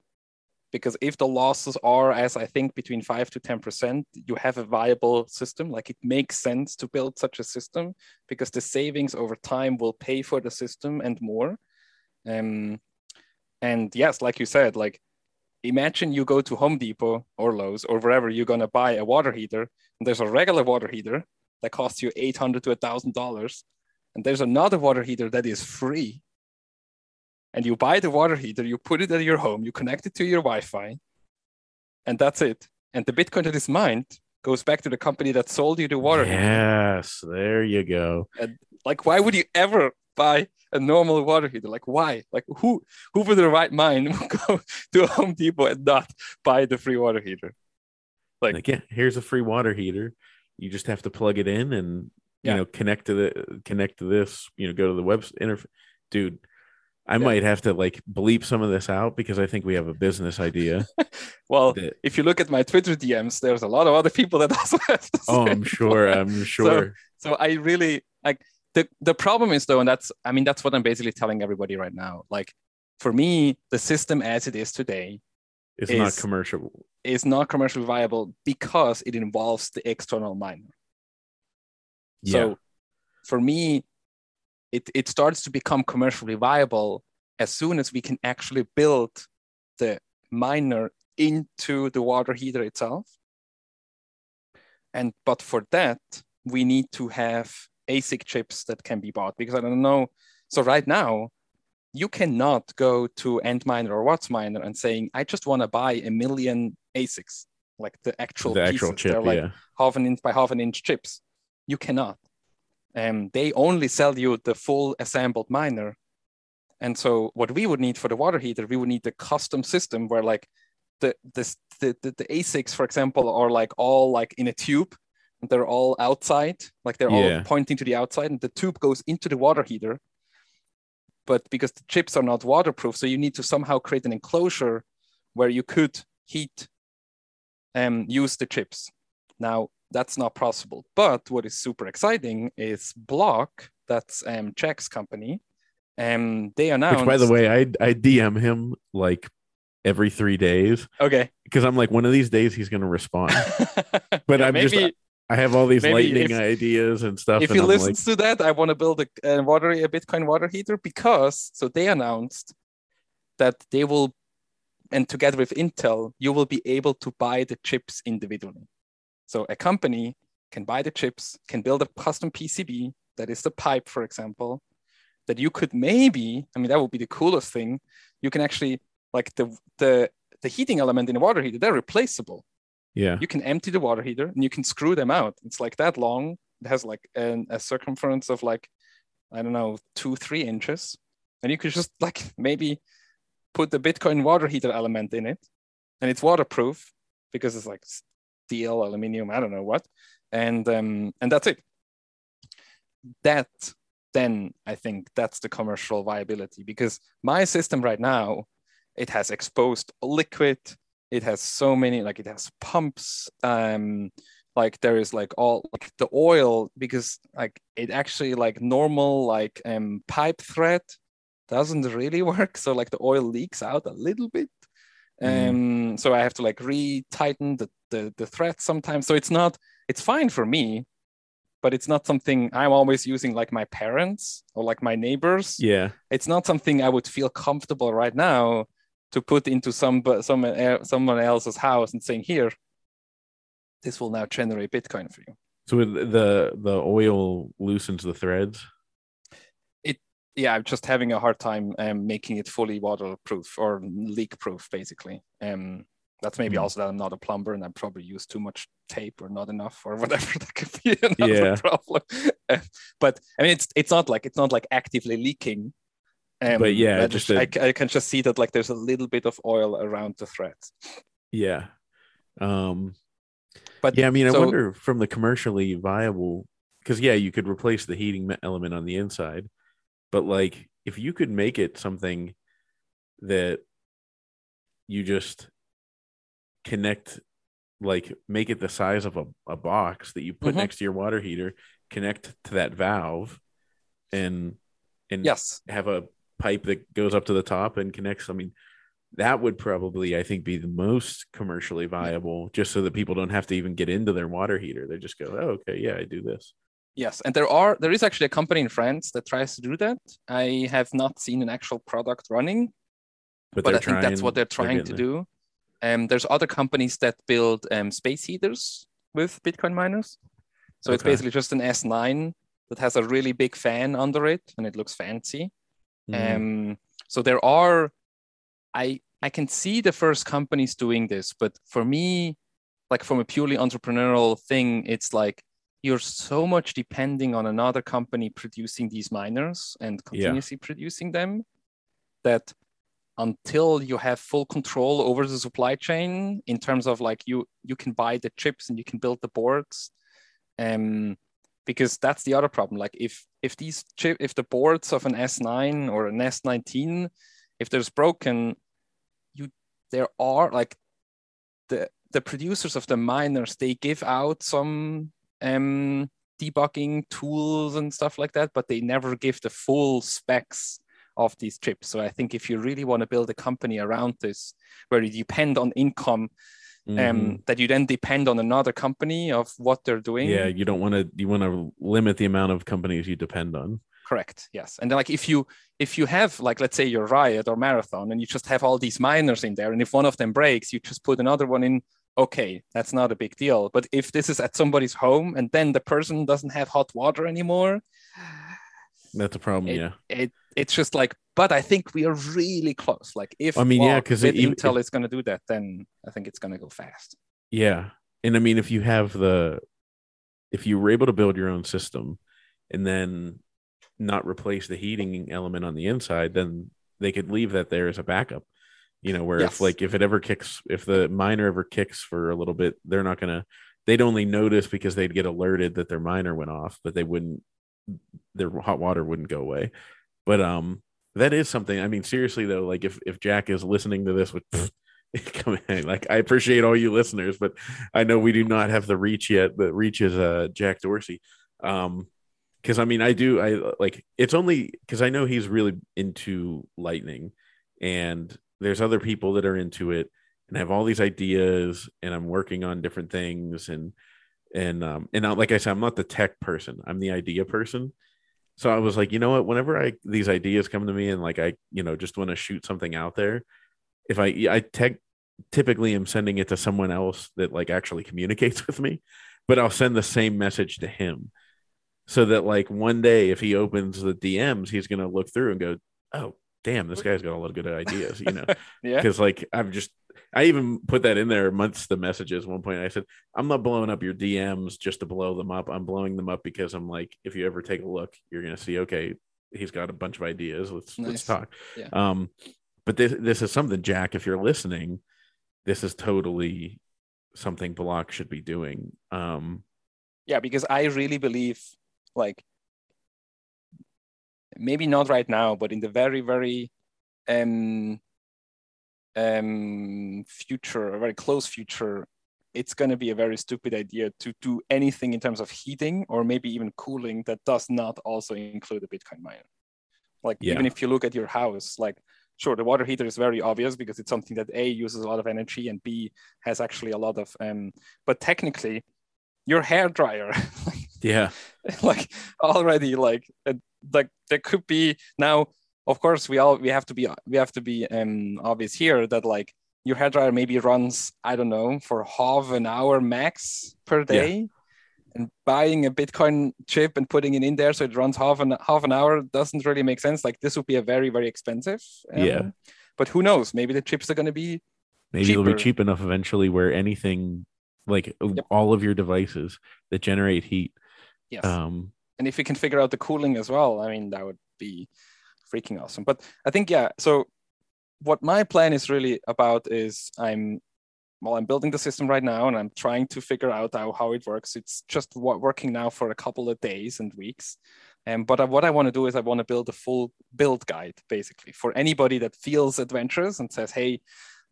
Because if the losses are, as I think, between five to 10%, you have a viable system. Like it makes sense to build such a system because the savings over time will pay for the system and more. Um, and yes, like you said, like imagine you go to Home Depot or Lowe's or wherever you're gonna buy a water heater, and there's a regular water heater that costs you eight hundred to a thousand dollars, and there's another water heater that is free. And you buy the water heater, you put it at your home, you connect it to your Wi-Fi, and that's it. And the Bitcoin that is mined goes back to the company that sold you the water heater. Yes, there you go. Like, why would you ever buy a normal water heater? Like, why? Like, who who with their right mind [LAUGHS] would go to a Home Depot and not buy the free water heater? Like- Like, yeah, here's a free water heater. You just have to plug it in and you Yeah. know connect to the connect to this. You know, go to the web interface. Dude, I Yeah. might have to like bleep some of this out because I think we have a business idea. [LAUGHS] Well, that, if you look at my Twitter DMs, there's a lot of other people that [LAUGHS] also have the oh, I'm sure. I'm sure. So I really like the the problem is though, and that's I mean that's what I'm basically telling everybody right now. Like for me, the system as it is today it's not commercial. is not commercially viable because it involves the external miner. Yeah. So for me, it, it starts to become commercially viable as soon as we can actually build the miner into the water heater itself. And but for that, we need to have ASIC chips that can be bought because I don't know. So right now, you cannot go to Antminer or WhatsMiner and saying, I just want to buy a million ASICs, like the actual the actual pieces. chip. They're like yeah. half an inch by half an inch chips. You cannot. Um, they only sell you the full assembled miner. And so what we would need for the water heater, we would need the custom system where like the this the, the, the ASICs, for example, are like all like in a tube they're all outside, like they're Yeah. all pointing to the outside, and the tube goes into the water heater. but because the chips are not waterproof, so you need to somehow create an enclosure where you could heat and um, use the chips. Now that's not possible. But what is super exciting is Block, that's um, Jack's company, and um, they announced. Which, by the way, I I DM him like every three days. Okay. Because I'm like, one of these days he's going to respond. [LAUGHS] but yeah, I'm maybe, just, I have all these lightning if, ideas and stuff. If and he I'm listens like, to that, I want to build a, a water, a Bitcoin water heater because so they announced that they will, and together with Intel, you will be able to buy the chips individually. So a company can buy the chips, can build a custom PCB that is the pipe, for example, that you could maybe, I mean, that would be the coolest thing. You can actually like the the the heating element in a water heater, they're replaceable. Yeah. You can empty the water heater and you can screw them out. It's like that long. It has like an, a circumference of like, I don't know, two, three inches. And you could just like maybe put the Bitcoin water heater element in it. And it's waterproof because it's like steel, aluminum, I don't know what. And um, and that's it. That then I think that's the commercial viability because my system right now it has exposed liquid it has so many like it has pumps um like there is like all like the oil because like it actually like normal like um pipe thread doesn't really [LAUGHS] work so like the oil leaks out a little bit. Mm. um so i have to like re-tighten the, the the thread sometimes. So it's not it's fine for me but it's not something i'm always using like my parents or like my neighbors. Yeah. It's not something i would feel comfortable right now to put into some someone someone else's house and saying here this will now generate bitcoin for you. So the the oil loosens the threads it yeah i'm just having a hard time um, making it fully waterproof or leak proof basically. Um that's maybe mm. also that i'm not a plumber and i probably use too much tape or not enough or [LAUGHS] whatever that could be [LAUGHS] another yeah. problem. [LAUGHS] But i mean it's it's not like it's not like actively leaking um, but yeah, I just, I, I can just see that like there's a little bit of oil around the threads. Yeah. Um, but yeah, I mean, so, I wonder from the commercially viable, because yeah, you could replace the heating element on the inside, but like if you could make it something that you just connect, like make it the size of a, a box that you put mm-hmm. next to your water heater, connect to that valve, and and yes, have a pipe that goes up to the top and connects. I mean, that would probably, I think, be the most commercially viable, just so that people don't have to even get into their water heater. They just go, oh, okay, yeah, I do this. Yes, and there are there is actually a company in France that tries to do that. I have not seen an actual product running, but, but I trying, think that's what they're trying they're to do. Um, there's other companies that build um, space heaters with Bitcoin miners. So okay. it's basically just an S9 that has a really big fan under it, and it looks fancy. Mm. Um, so there are, I I can see the first companies doing this, but for me, like from a purely entrepreneurial thing, it's like you're so much depending on another company producing these miners and continuously yeah. producing them that until you have full control over the supply chain in terms of like you you can buy the chips and you can build the boards um because that's the other problem. Like if if these chip if the boards of an s9 or an s19 if there's broken you there are like the the producers of the miners they give out some um debugging tools and stuff like that but they never give the full specs of these chips. So i think if you really want to build a company around this where you depend on income mm-hmm. um, that you then depend on another company of what they're doing. Yeah, you don't want to. You want to limit the amount of companies you depend on. Correct. Yes, and then like if you if you have like let's say your Riot or Marathon, and you just have all these miners in there, and if one of them breaks, you just put another one in. Okay, that's not a big deal. But if this is at somebody's home and then the person doesn't have hot water anymore, that's a problem. It, yeah, it it's just like but I think we are really close. Like if I mean, yeah, because Intel is going to do that, then I think it's going to go fast. Yeah, and I mean, if you have the, if you were able to build your own system, and then not replace the heating element on the inside, then they could leave that there as a backup. You know, where yes. if like if it ever kicks, if the miner ever kicks for a little bit, they're not gonna. They'd only notice because they'd get alerted that their miner went off, but they wouldn't. Their hot water wouldn't go away. But um, that is something. I mean, seriously though, like if if Jack is listening to this with [LAUGHS] come in, like I appreciate all you listeners, but I know we do not have the reach yet. But reach is uh Jack Dorsey. Um, because I mean, I do. I like it's only because I know he's really into lightning, and there's other people that are into it and have all these ideas, and I'm working on different things, and and um and I, like I said, I'm not the tech person. I'm the idea person. So I was like, you know what? Whenever I these ideas come to me, and like I, you know, just want to shoot something out there, if I I tech typically am sending it to someone else that like actually communicates [LAUGHS] with me, but I'll send the same message to him so that like one day if he opens the DMs, he's gonna look through and go, "Oh, damn, this guy's got a lot of good ideas," you know? [LAUGHS] yeah. Because like I've just I even put that in there amongst the messages. One point I said, "I'm not blowing up your DMs just to blow them up. I'm blowing them up because I'm like, if you ever take a look, you're gonna see, okay, he's got a bunch of ideas. Let's Nice. let's talk." Yeah. Um, but this this is something, Jack. If you're listening, this is totally something Block should be doing. Um, yeah because i really believe like maybe not right now but in the very very um um future a very close future it's going to be a very stupid idea to do anything in terms of heating or maybe even cooling that does not also include a bitcoin miner like Yeah. even if you look at your house like sure the water heater is very obvious because it's something that a uses a lot of energy and b has actually a lot of um but technically your hair dryer [LAUGHS] yeah, [LAUGHS] like already like uh, like there could be now of course we all we have to be we have to be um obvious here that like your hair dryer maybe runs i don't know for half an hour max per day. And buying a bitcoin chip and putting it in there so it runs half an half an hour doesn't really make sense. Like this would be a very very expensive um, Yeah. but who knows? Maybe the chips are going to be maybe it'll be cheap enough eventually where anything like all of your devices that generate heat. yes. Um, and if we can figure out the cooling as well i mean that would be freaking awesome. But i think yeah so what my plan is really about is i'm well i'm building the system right now and i'm trying to figure out how, how it works. It's just wo- working now for a couple of days and weeks. Um, but what i want to do is i want to build a full build guide basically for anybody that feels adventurous and says hey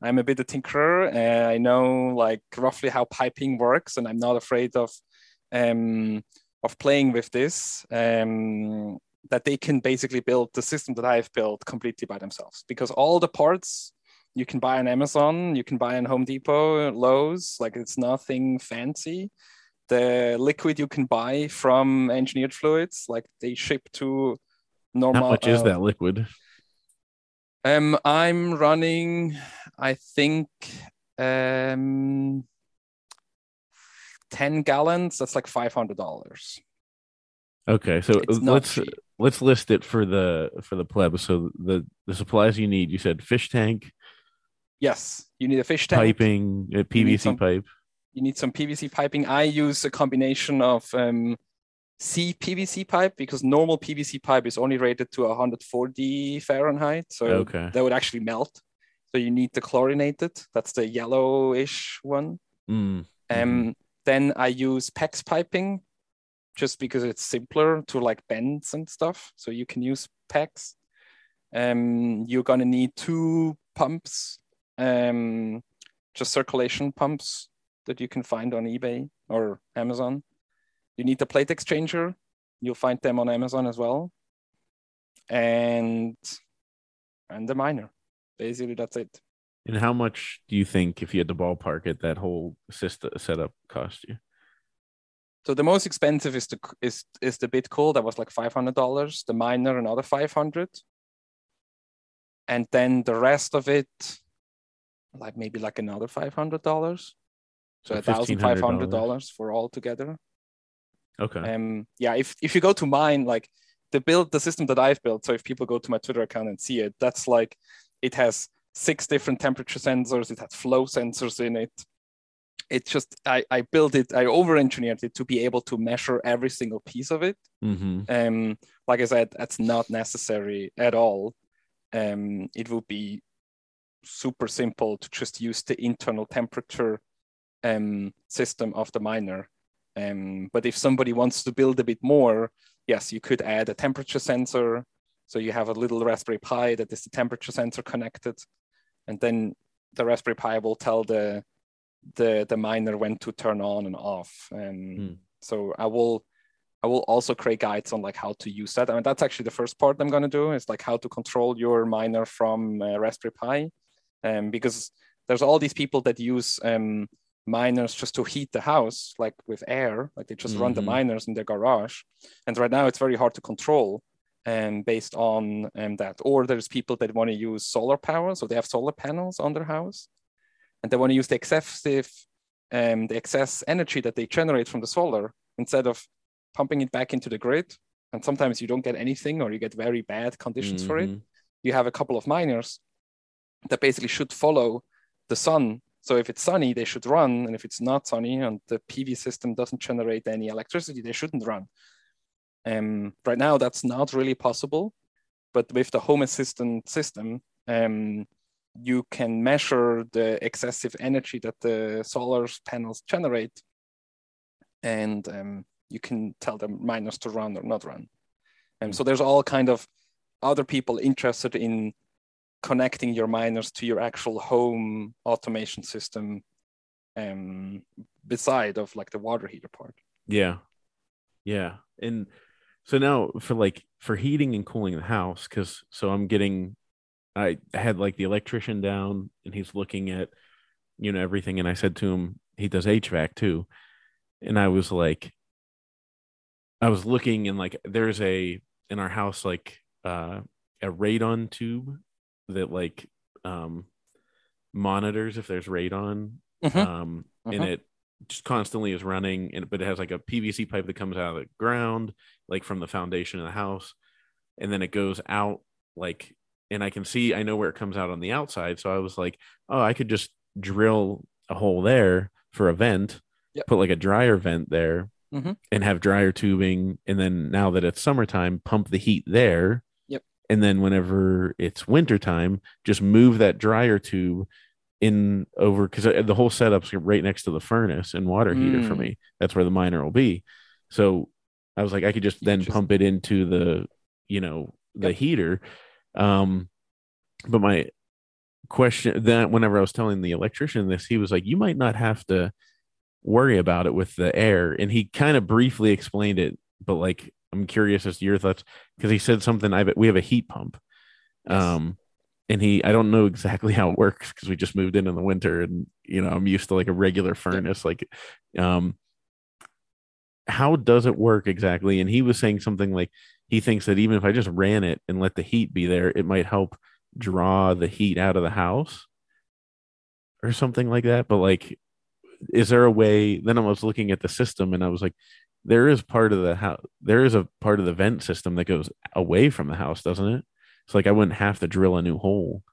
i'm a bit a tinkerer. And i know like roughly how piping works and i'm not afraid of um, of playing with this. Um, that they can basically build the system that I've built completely by themselves because all the parts you can buy on Amazon, you can buy on Home Depot, Lowe's, like it's nothing fancy. The liquid you can buy from engineered fluids, like they ship to normal. how much is uh, that liquid? Um, I'm running, I think, um, 10 gallons. That's like $500. Okay, so It's not let's cheap. Let's list it for the for the pleb. So the the supplies you need. You said fish tank, Yes, you need a fish tank. piping, uh, PVC some- pipe. you need some PVC piping. I use a combination of um, C PVC pipe because normal PVC pipe is only rated to 140 Fahrenheit, so Okay. that would actually melt. So you need the chlorinated. That's the yellowish one. Mm, Um, Then I use PEX piping, just because it's simpler to like bends and stuff. So you can use PEX. Um, you're gonna need two pumps, um, just circulation pumps that you can find on eBay or Amazon. You need the plate exchanger. You'll find them on Amazon as well. And and the miner. Basically, that's it. And how much do you think, if you had to ballpark it, that whole system setup cost you? So the most expensive is the is is the Bitcool that was like five hundred dollars. The miner another five hundred, and then the rest of it, like maybe like another five hundred dollars. So a thousand five hundred $1,500. dollars for all together. Okay. Um, yeah, if if you go to mine, like the build the system that I've built. So if people go to my Twitter account and see it, that's like it has six different temperature sensors. It has flow sensors in it. It's just I I built it. I over engineered it to be able to measure every single piece of it. hmm Um, like I said, that's not necessary at all. Um, it would be super simple to just use the internal temperature um, system of the miner. Um, but if somebody wants to build a bit more, yes, you could add a temperature sensor. So you have a little Raspberry Pi that is the temperature sensor connected, and then the Raspberry Pi will tell the the the miner when to turn on and off. And Hmm. so I will I will also create guides on like how to use that. I mean that's actually the first part I'm going to do is like how to control your miner from uh, Raspberry Pi, um, because there's all these people that use um, miners just to heat the house, like with air, like they just run the Mhm. miners in their garage, and right now it's very hard to control. Um, based on um, that, or there's people that want to use solar power, so they have solar panels on their house, and they want to use the excessive um, the excess energy that they generate from the solar instead of pumping it back into the grid. And sometimes you don't get anything or you get very bad conditions for it. Mhm. You have a couple of miners that basically should follow the sun. So if it's sunny, they should run. And if it's not sunny and the PV system doesn't generate any electricity, they shouldn't run. Um, right now, that's not really possible. But with the home assistant system, um, you can measure the excessive energy that the solar panels generate and um, you can tell the miners to run or not run and so there's all kind of other people interested in connecting your miners to your actual home automation system um, beside of like the water heater part Yeah. Yeah. And so now for like for heating and cooling the house, because so I'm getting I had like the electrician down and he's looking at, you know, everything. And I said to him, he does HVAC too. And I was like, I was looking and like there's a in our house like uh a radon tube that like um monitors if there's radon Mhm. um and Mhm. it just constantly is running and but it has like a PVC pipe that comes out of the ground like from the foundation of the house and then it goes out like and I can see I know where it comes out on the outside so I was like oh I could just drill a hole there for a vent Yep. put like a dryer vent there Mhm. and have dryer tubing and then now that it's summertime pump the heat there Yep. and then whenever it's wintertime just move that dryer tube in over because the whole setup's right next to the furnace and water heater for Mm. me that's where the miner will be so i was like i could just then pump it into the you know the Yep. heater um but my question that whenever i was telling the electrician this he was like you might not have to worry about it with the air. And he kind of briefly explained it but like i'm curious as to your thoughts because he said something i we have a heat pump. Yes. um and he i don't know exactly how it works because we just moved in in the winter and you know i'm used to like a regular furnace like um how does it work exactly? And he was saying something like he thinks that even if i just ran it and let the heat be there it might help draw the heat out of the house or something like that. But like is there a way then i was looking at the system and i was like there is part of the house there is a part of the vent system that goes away from the house doesn't it? It's like i wouldn't have to drill a new hole.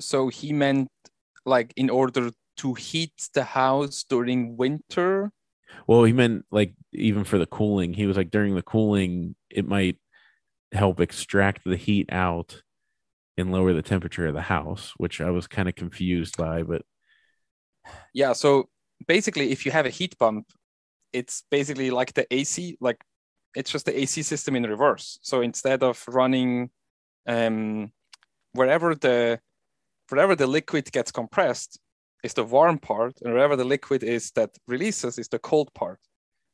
So he meant like in order to heat the house during winter? Well he meant like even for the cooling he was like during the cooling it might help extract the heat out and lower the temperature of the house which i was kind of confused by but yeah so basically if you have a heat pump it's basically like the ac like it's just the ac system in reverse. So instead of running um wherever the wherever the liquid gets compressed is the warm part and wherever the liquid is that releases is the cold part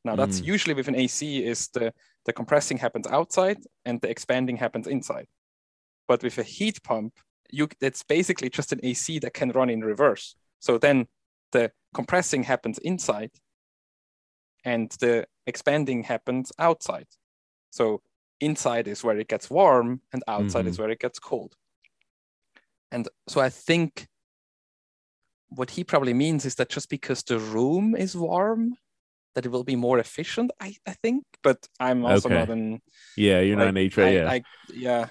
now that's Mm. usually with an ac is the the compressing happens outside and the expanding happens inside but with a heat pump you it's basically just an ac that can run in reverse so then the compressing happens inside and the expanding happens outside. So inside is where it gets warm and outside is where it gets cold. And so I think what he probably means is that just because the room is warm, that it will be more efficient, I, I think. But I'm also Okay. not an yeah you're not an like, HVAC I, yeah I, yeah,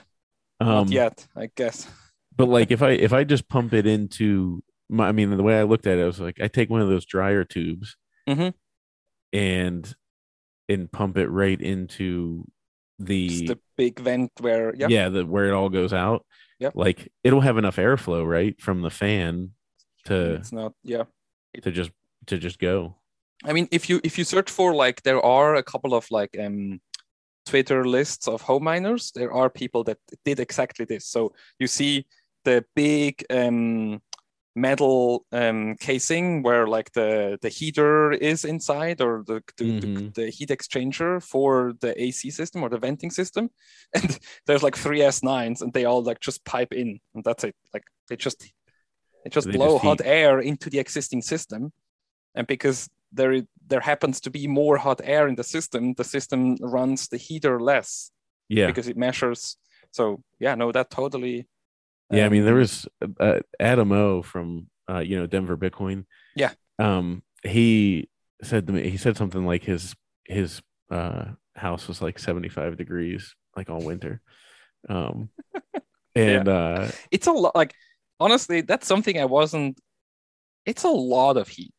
um, not yet, I guess. [LAUGHS] but like if i if i just pump it into my i mean the way i looked at it I was like i take one of those dryer tubes Mhm. and and pump it right into the, the big vent where yeah, yeah the where it all goes out Yep. like it'll have enough airflow right from the fan to it's not yeah. to just to just go I mean, if you if you search for like, there are a couple of like um Twitter lists of home miners, there are people that did exactly this. So you see the big um, metal um, casing where like the the heater is inside or the the, Mhm. the the heat exchanger for the AC system or the venting system, [LAUGHS] and there's like three S9s and they all like just pipe in and that's it. Like they just they just They blow just hot air into the existing system, and because there there happens to be more hot air in the system, the system runs the heater less Yeah. because it measures. So yeah, no, that totally. Yeah, I mean, there um, was uh, Adam O from uh, you know Denver Bitcoin. Yeah. Um, he said to me, he said something like his his uh house was like seventy five degrees like all winter. Um, [LAUGHS] and uh, it's a lot like honestly that's something i wasn't it's a lot of heat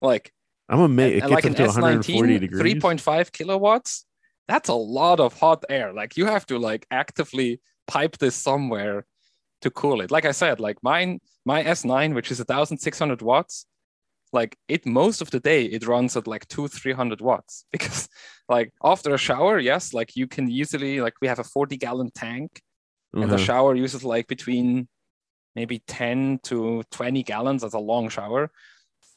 like I'm amazed it and gets like up to an 140 S19, degrees. 3.5 kilowatts that's a lot of hot air like you have to like actively pipe this somewhere to cool it like i said like mine my s9 which is 1600 watts like it most of the day it runs at like two 300 watts [LAUGHS] because like after a shower yes like you can easily like we have a 40 gallon tank and the Uh-huh. shower uses like between maybe 10 to 20 gallons as a long shower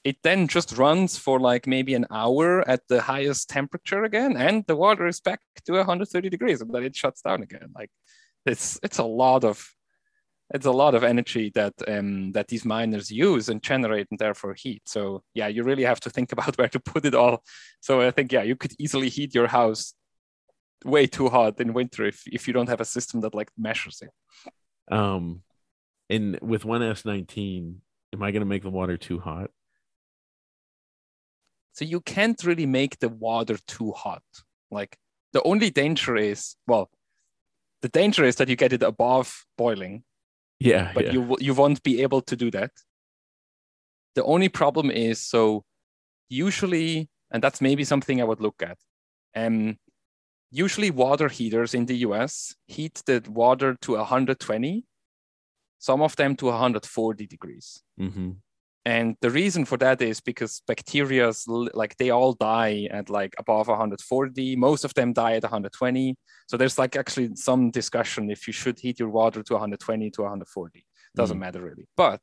it then just runs for like maybe an hour at the highest temperature again and the water is back to 130 degrees and then it shuts down again. Like it's it's a lot of it's a lot of energy that um that these miners use and generate and therefore heat. So yeah you really have to think [LAUGHS] about where to put it all. So i think yeah you could easily heat your house way too hot in winter if, if you don't have a system that like measures it. Um, and with one S19, am I going to make the water too hot? So you can't really make the water too hot. Like the only danger is, well, the danger is that you get it above boiling, Yeah, but yeah. you you won't be able to do that. The only problem is so usually, and that's maybe something I would look at. Um, usually water heaters in the US heat the water to 120, some of them to 140 degrees. hmm and the reason for that is because bacteria, like they all die at like above 140 most of them die at 120 so there's like actually some discussion if you should heat your water to 120 to 140 doesn't Mm. matter really but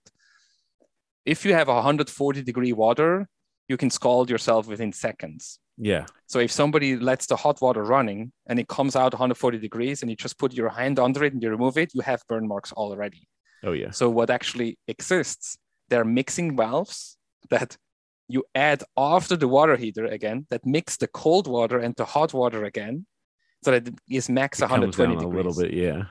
if you have 140 degree water you can scald yourself within seconds Yeah. so if somebody lets the hot water running and it comes out 140 degrees and you just put your hand under it and you remove it you have burn marks already Oh, yeah. so what actually exists, there are mixing valves that you add after the water heater again that mix the cold water and the hot water again so that it is max It 120 degrees. a little bit. Yeah.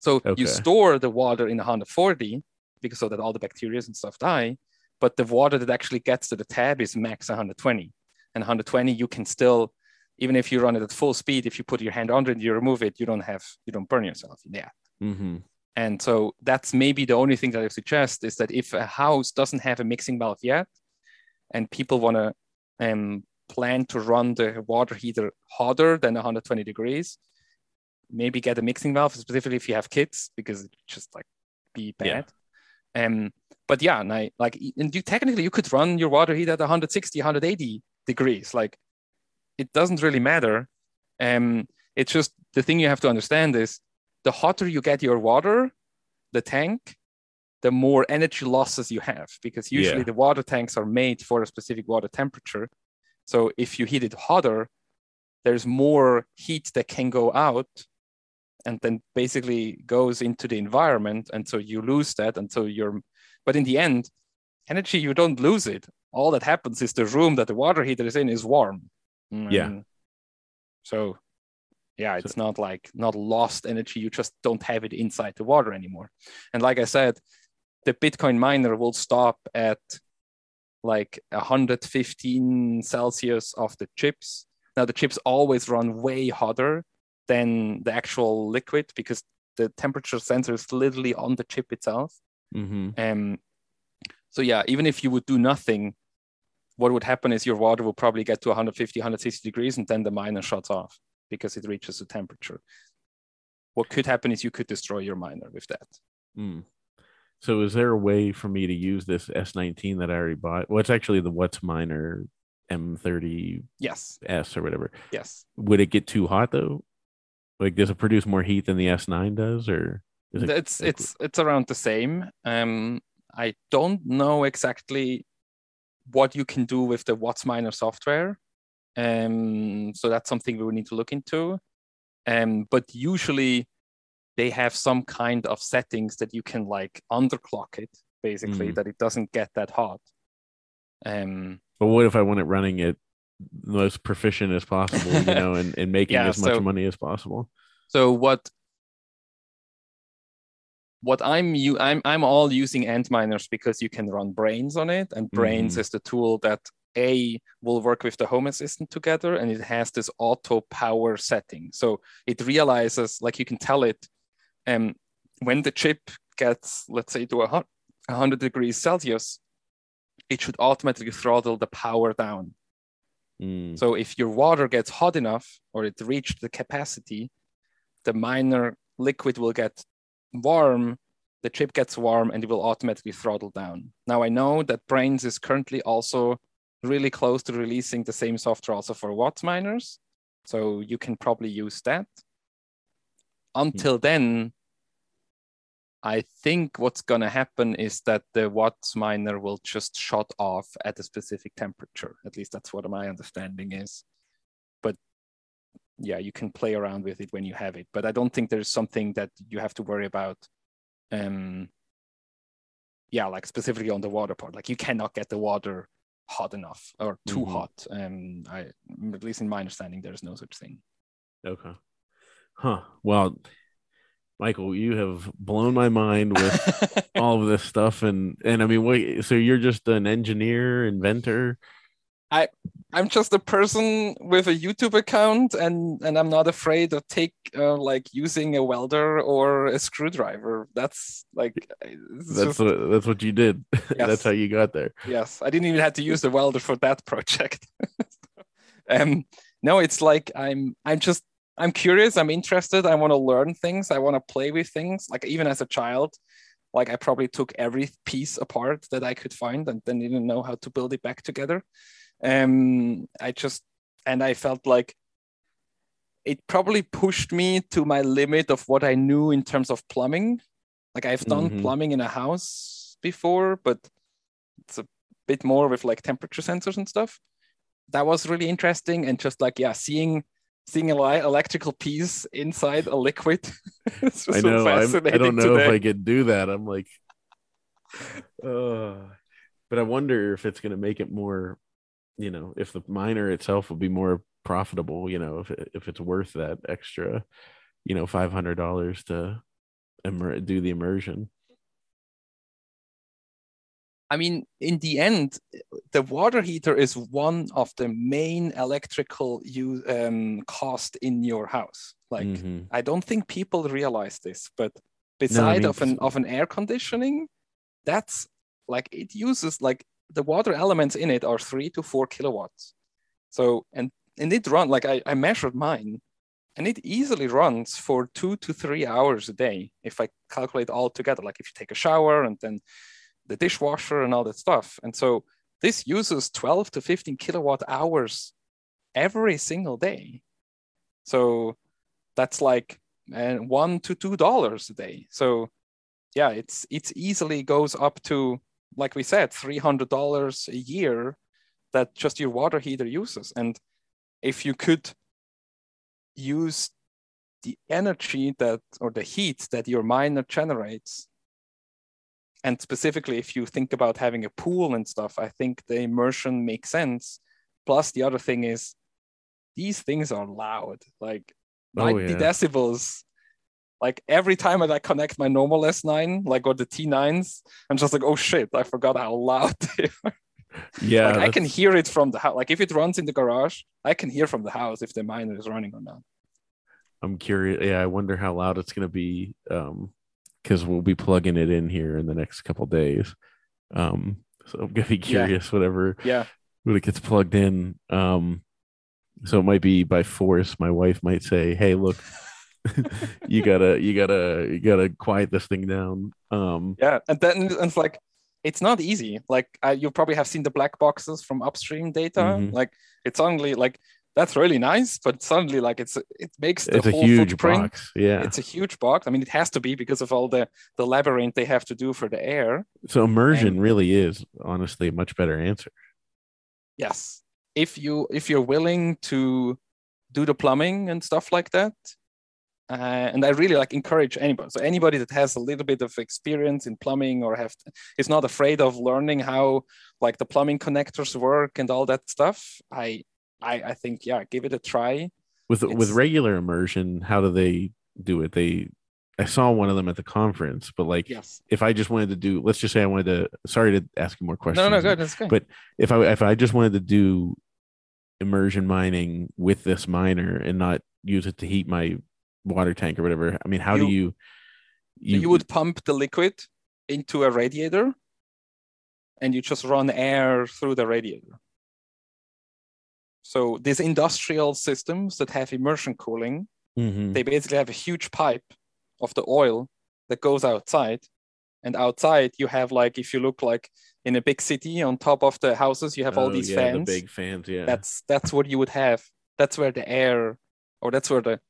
So Okay. you store the water in 140 because so that all the bacteria and stuff die, but the water that actually gets to the tab is max 120. And 120 you can still even if you run it at full speed, if you put your hand under it, you remove it, you don't have you don't burn yourself. Yeah. hmm And so that's maybe the only thing that I suggest is that if a house doesn't have a mixing valve yet, and people want to um, plan to run the water heater hotter than 120 degrees, maybe get a mixing valve, specifically if you have kids, because it just like be Yeah. bad. Um, but yeah, and I like, and you technically you could run your water heater at 160, 180 degrees. Like, it doesn't really matter. Um, it's just the thing you have to understand is the hotter you get your water, the tank, the more energy losses you have because usually Yeah. the water tanks are made for a specific water temperature. So if you heat it hotter, there's more heat that can go out and then basically goes into the environment. And so you lose that. And so you're, but in the end, energy, you don't lose it. All that happens is the room that the water heater is in is warm. Yeah. And So yeah, it's not like not lost energy. You just don't have it inside the water anymore. And like I said, the Bitcoin miner will stop at like 115 Celsius of the chips. Now the chips always run way hotter than the actual liquid because the temperature sensor is literally on the chip itself. hmm Um, so yeah, even if you would do nothing, what would happen is your water will probably get to 150, 160 degrees, and then the miner shuts off because it reaches the temperature. What could happen is you could destroy your miner with that. Mm. So is there a way for me to use this S19 that I already bought? Well, it's actually the WhatsMiner M30 Yes. S or whatever. Yes. Would it get too hot though? Like, does it produce more heat than the S9 does, or is it it's it's it's around the same. Um, I don't know exactly what you can do with the WhatsMiner software. Um, so that's something we will need to look into. Um, but usually they have some kind of settings that you can like underclock it, basically, Mm. that it doesn't get that hot. Um, But what if I want it running it the most proficient as possible, you know, and, and [LAUGHS] making Yeah, as much so- money as possible? So what what I'm you I'm I'm all using Antminers because you can run Braiins on it, and Braiins Mhm. is the tool that a will work with the Home Assistant together, and it has this auto power setting. So it realizes, like you can tell it, um, when the chip gets, let's say, to a 100 degrees Celsius, it should automatically throttle the power down. Mm, So if your water gets hot enough or it reached the capacity, the miner liquid will get warm, the chip gets warm, and it will automatically throttle down. Now I know that Braiins is currently also really close to releasing the same software also for WhatsMiners. So you can probably use that. Until then, I think what's gonna happen is that the WhatsMiner will just shut off at a specific temperature. At least that's what my understanding is. But yeah, you can play around with it when you have it. But I don't think there's something that you have to worry about. Um, yeah, like specifically on the water part. Like you cannot get the water hot enough or too Mhm. hot. Um, I at least in my understanding, there's no such thing. okay. Huh. Well, Michael, you have blown my mind [LAUGHS] with all of this stuff, and and I mean, wait. So you're just an engineer, inventor? I'm just a person with a YouTube account, and and I'm not afraid of take uh, like using a welder or a screwdriver. That's like That's just- what that's what you did. [LAUGHS] Yes. that's how you got there. yes. I didn't even have to use the welder for that project. [LAUGHS] um, no, it's like I'm I'm just I'm curious. I'm interested. I want to learn things. I want to play with things. Like even as a child, like I probably took every piece apart that I could find and then didn't know how to build it back together. Um, I just and I felt like it probably pushed me to my limit of what I knew in terms of plumbing. Like I've done Mhm. plumbing in a house before, but it's a bit more with like temperature sensors and stuff. That was really interesting and just like yeah, seeing seeing a li- electrical piece inside a liquid. [LAUGHS] it's just I so know. I'm, I don't know if. I could do that. I'm like, uh, but I wonder if it's going to make it more, you know, if the miner itself would be more profitable. You know, if it, if it's worth that extra, you know, five hundred dollars to immer- do the immersion. I mean, in the end, the water heater is one of the main electrical use um, cost in your house. Like, Mhm. I don't think people realize this, but beside mean, of an of an air conditioning, that's like it uses like the water elements in it are three to four kilowatts. So and and it run like I, I measured mine, and it easily runs for two to three hours a day if I calculate all together. Like if you take a shower and then the dishwasher and all that stuff. And so this uses 12 to 15 kilowatt hours every single day. So that's like one to two dollars a day. So yeah, it's it's easily goes up to like we said, three hundred dollars a year that just your water heater uses. And if you could use the energy that or the heat that your miner generates and specifically if you think about having a pool and stuff i think the immersion makes sense plus the other thing is these things are loud like Oh, 90 yeah. decibels like every time that i connect my normal s9 like or the t9s i'm just like oh shit i forgot how loud [LAUGHS] they are Yeah, like i can hear it from the house like if it runs in the garage i can hear from the house if the miner is running or not I'm curious. Yeah, I wonder how loud it's going to be. Um, because we'll be plugging it in here in the next couple days. Um, so I'm gonna be Yeah. curious whatever yeah when it gets plugged in. Um, so it might be by force. My wife might say, "Hey, look, [LAUGHS] you gotta, you gotta, you gotta quiet this thing down." Um, yeah and then and it's like it's not easy. Like uh, you probably have seen the black boxes from upstream data. Mhm. Like it's suddenly like that's really nice, but suddenly like it's it makes the it's a whole huge footprint. box. Yeah. It's a huge box. I mean, it has to be because of all the the labyrinth they have to do for the air. so immersion and- really is honestly a much better answer. Yes, if you if you're willing to do the plumbing and stuff like that. Uh, and I really like encourage anybody. So anybody that has a little bit of experience in plumbing or have is not afraid of learning how like the plumbing connectors work and all that stuff. I I, I think yeah, give it a try. With with regular immersion, how do they do it? They I saw one of them at the conference, but like Yes. if I just wanted to do let's just say I wanted to sorry to ask you more questions. No, no, good. That's good. But if I if I just wanted to do immersion mining with this miner and not use it to heat my water tank or whatever, I mean, how do you So you would pump the liquid into a radiator and you just run air through the radiator. So these industrial systems that have immersion cooling, Mhm. they basically have a huge pipe of the oil that goes outside. And outside you have like if you look like in a big city on top of the houses, you have all Oh, these yeah, fans. the big fans, yeah. That's that's what you would have. That's where the air or that's where the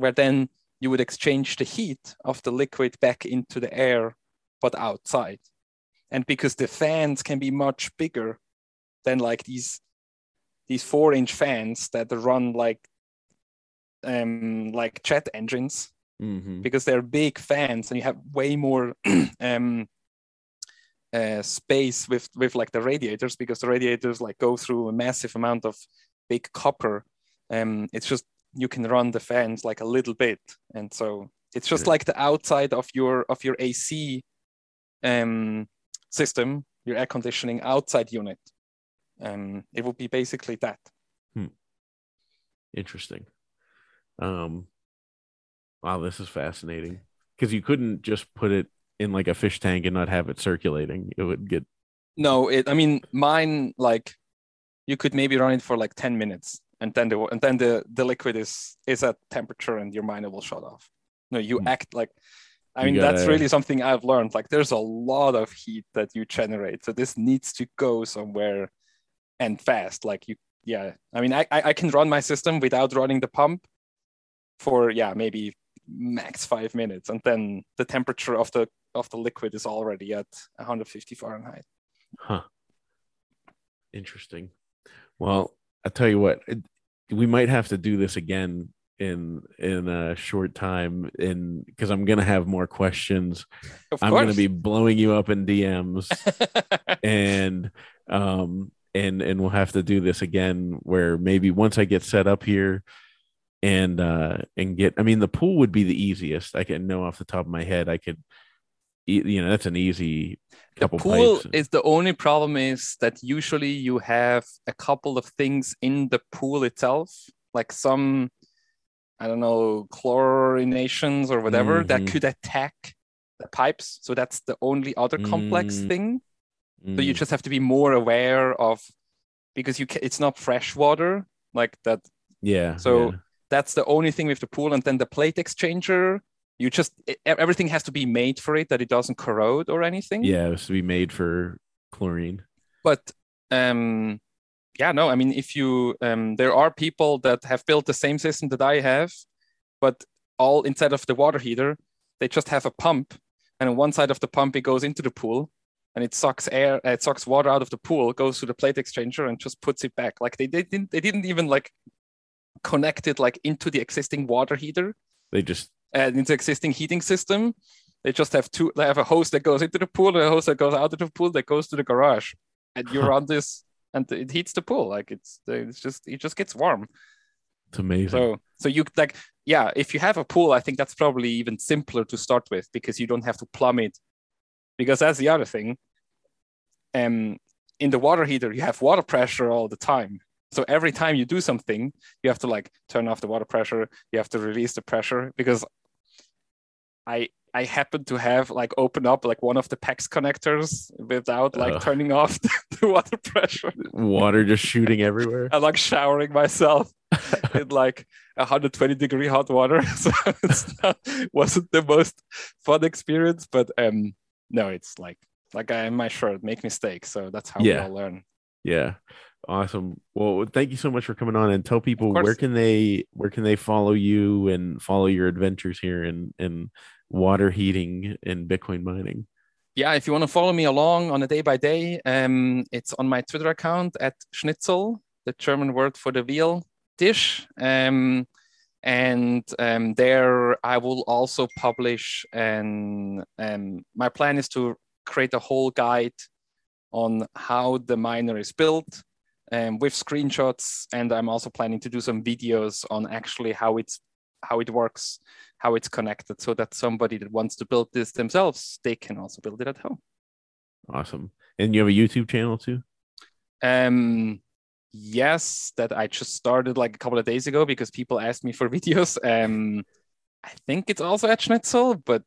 where then you would exchange the heat of the liquid back into the air, but outside. And because the fans can be much bigger than like these these four inch fans that run like um like jet engines Mhm. because they're big fans and you have way more [CLEARS THROAT] um uh, space with with like the radiators because the radiators like go through a massive amount of big copper um it's just you can run the fans like a little bit and so it's just like the outside of your of your ac um system your air conditioning outside unit um it would be basically that hmm. Interesting. Um, wow, this is fascinating because you couldn't just put it in like a fish tank and not have it circulating. It would get No, it. I mean, mine like you could maybe run it for like ten minutes, and then the and then the the liquid is is at temperature, and your miner will shut off. No, you Hmm. act like. I mean, that's gotta- really something I've learned. Like, there's a lot of heat that you generate, so this needs to go somewhere, and fast. Like you, yeah. I mean, I I I can run my system without running the pump, for yeah maybe max five minutes, and then the temperature of the of the liquid is already at 150 Fahrenheit. Huh. Interesting. Well, I tell you what, it, we might have to do this again in in a short time, in because I'm gonna have more questions. I'm gonna be blowing you up in DMs, [LAUGHS] and um and and we'll have to do this again where maybe once I get set up here and uh and get I mean the pool would be the easiest. I can know off the top of my head I could you know that's an easy the pool pipes. is the only problem is that usually you have a couple of things in the pool itself like some i don't know chlorinations or whatever that Mhm. could attack the pipes so that's the only other complex Mm. thing so you Mm, just have to be more aware of because you ca- it's not fresh water like that yeah so- yeah. that's the only thing with the pool and then the plate exchanger you just everything has to be made for it that it doesn't corrode or anything. Yeah it was to be made for chlorine. But um yeah no i mean if you um there are people that have built the same system that i have but all instead of the water heater they just have a pump and on one side of the pump it goes into the pool and it sucks air uh, it sucks water out of the pool goes to the plate exchanger and just puts it back. Like they, they didn't they didn't even like connect it like into the existing water heater. They just and into existing heating system they just have two they have a hose that goes into the pool and a hose that goes out of the pool that goes to the garage. And you run this and it heats the pool like it's it's just it just gets warm. It's amazing. So so you like yeah if you have a pool i think that's probably even simpler to start with because you don't have to plumb it. Because that's the other thing um in the water heater you have water pressure all the time. So every time you do something you have to like turn off the water pressure you have to release the pressure because i i happen to have like open up like one of the PEX connectors without like Ugh. turning off [LAUGHS] the water pressure water just shooting everywhere [LAUGHS] I'm like showering myself [LAUGHS] in like 120 degree hot water. So it's not wasn't the most fun experience, but um no, it's like Like guy in my shirt, make mistakes. So that's how Yeah. we all learn. Yeah. Awesome. Well, thank you so much for coming on and tell people where can they where can they follow you and follow your adventures here in in water heating and Bitcoin mining. Yeah, if you want to follow me along on a day by day, um, it's on my Twitter account at Schnitzel, the German word for the veal dish. Um, and um, there I will also publish and um, my plan is to create a whole guide on how the miner is built um, with screenshots and i'm also planning to do some videos on actually how it's how it works how it's connected so that somebody that wants to build this themselves they can also build it at home Awesome. And you have a YouTube channel too? um yes that i just started like a couple of days ago because people asked me for [LAUGHS] videos um i think it's also at schnitzel but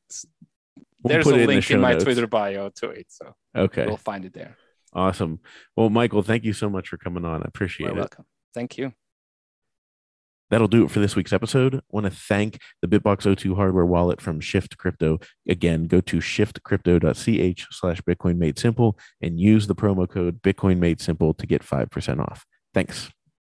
We'll there's a in the link in my notes. twitter bio to it so Okay. we'll find it there Awesome. Well, Michael, thank you so much for coming on. I appreciate you're it. welcome thank you That'll do it for this week's episode. I want to thank the BitBox02 hardware wallet from Shift Crypto. Again, go to shiftcrypto.ch slash Bitcoin made simple and use the promo code Bitcoin made simple to get 5% off. Thanks.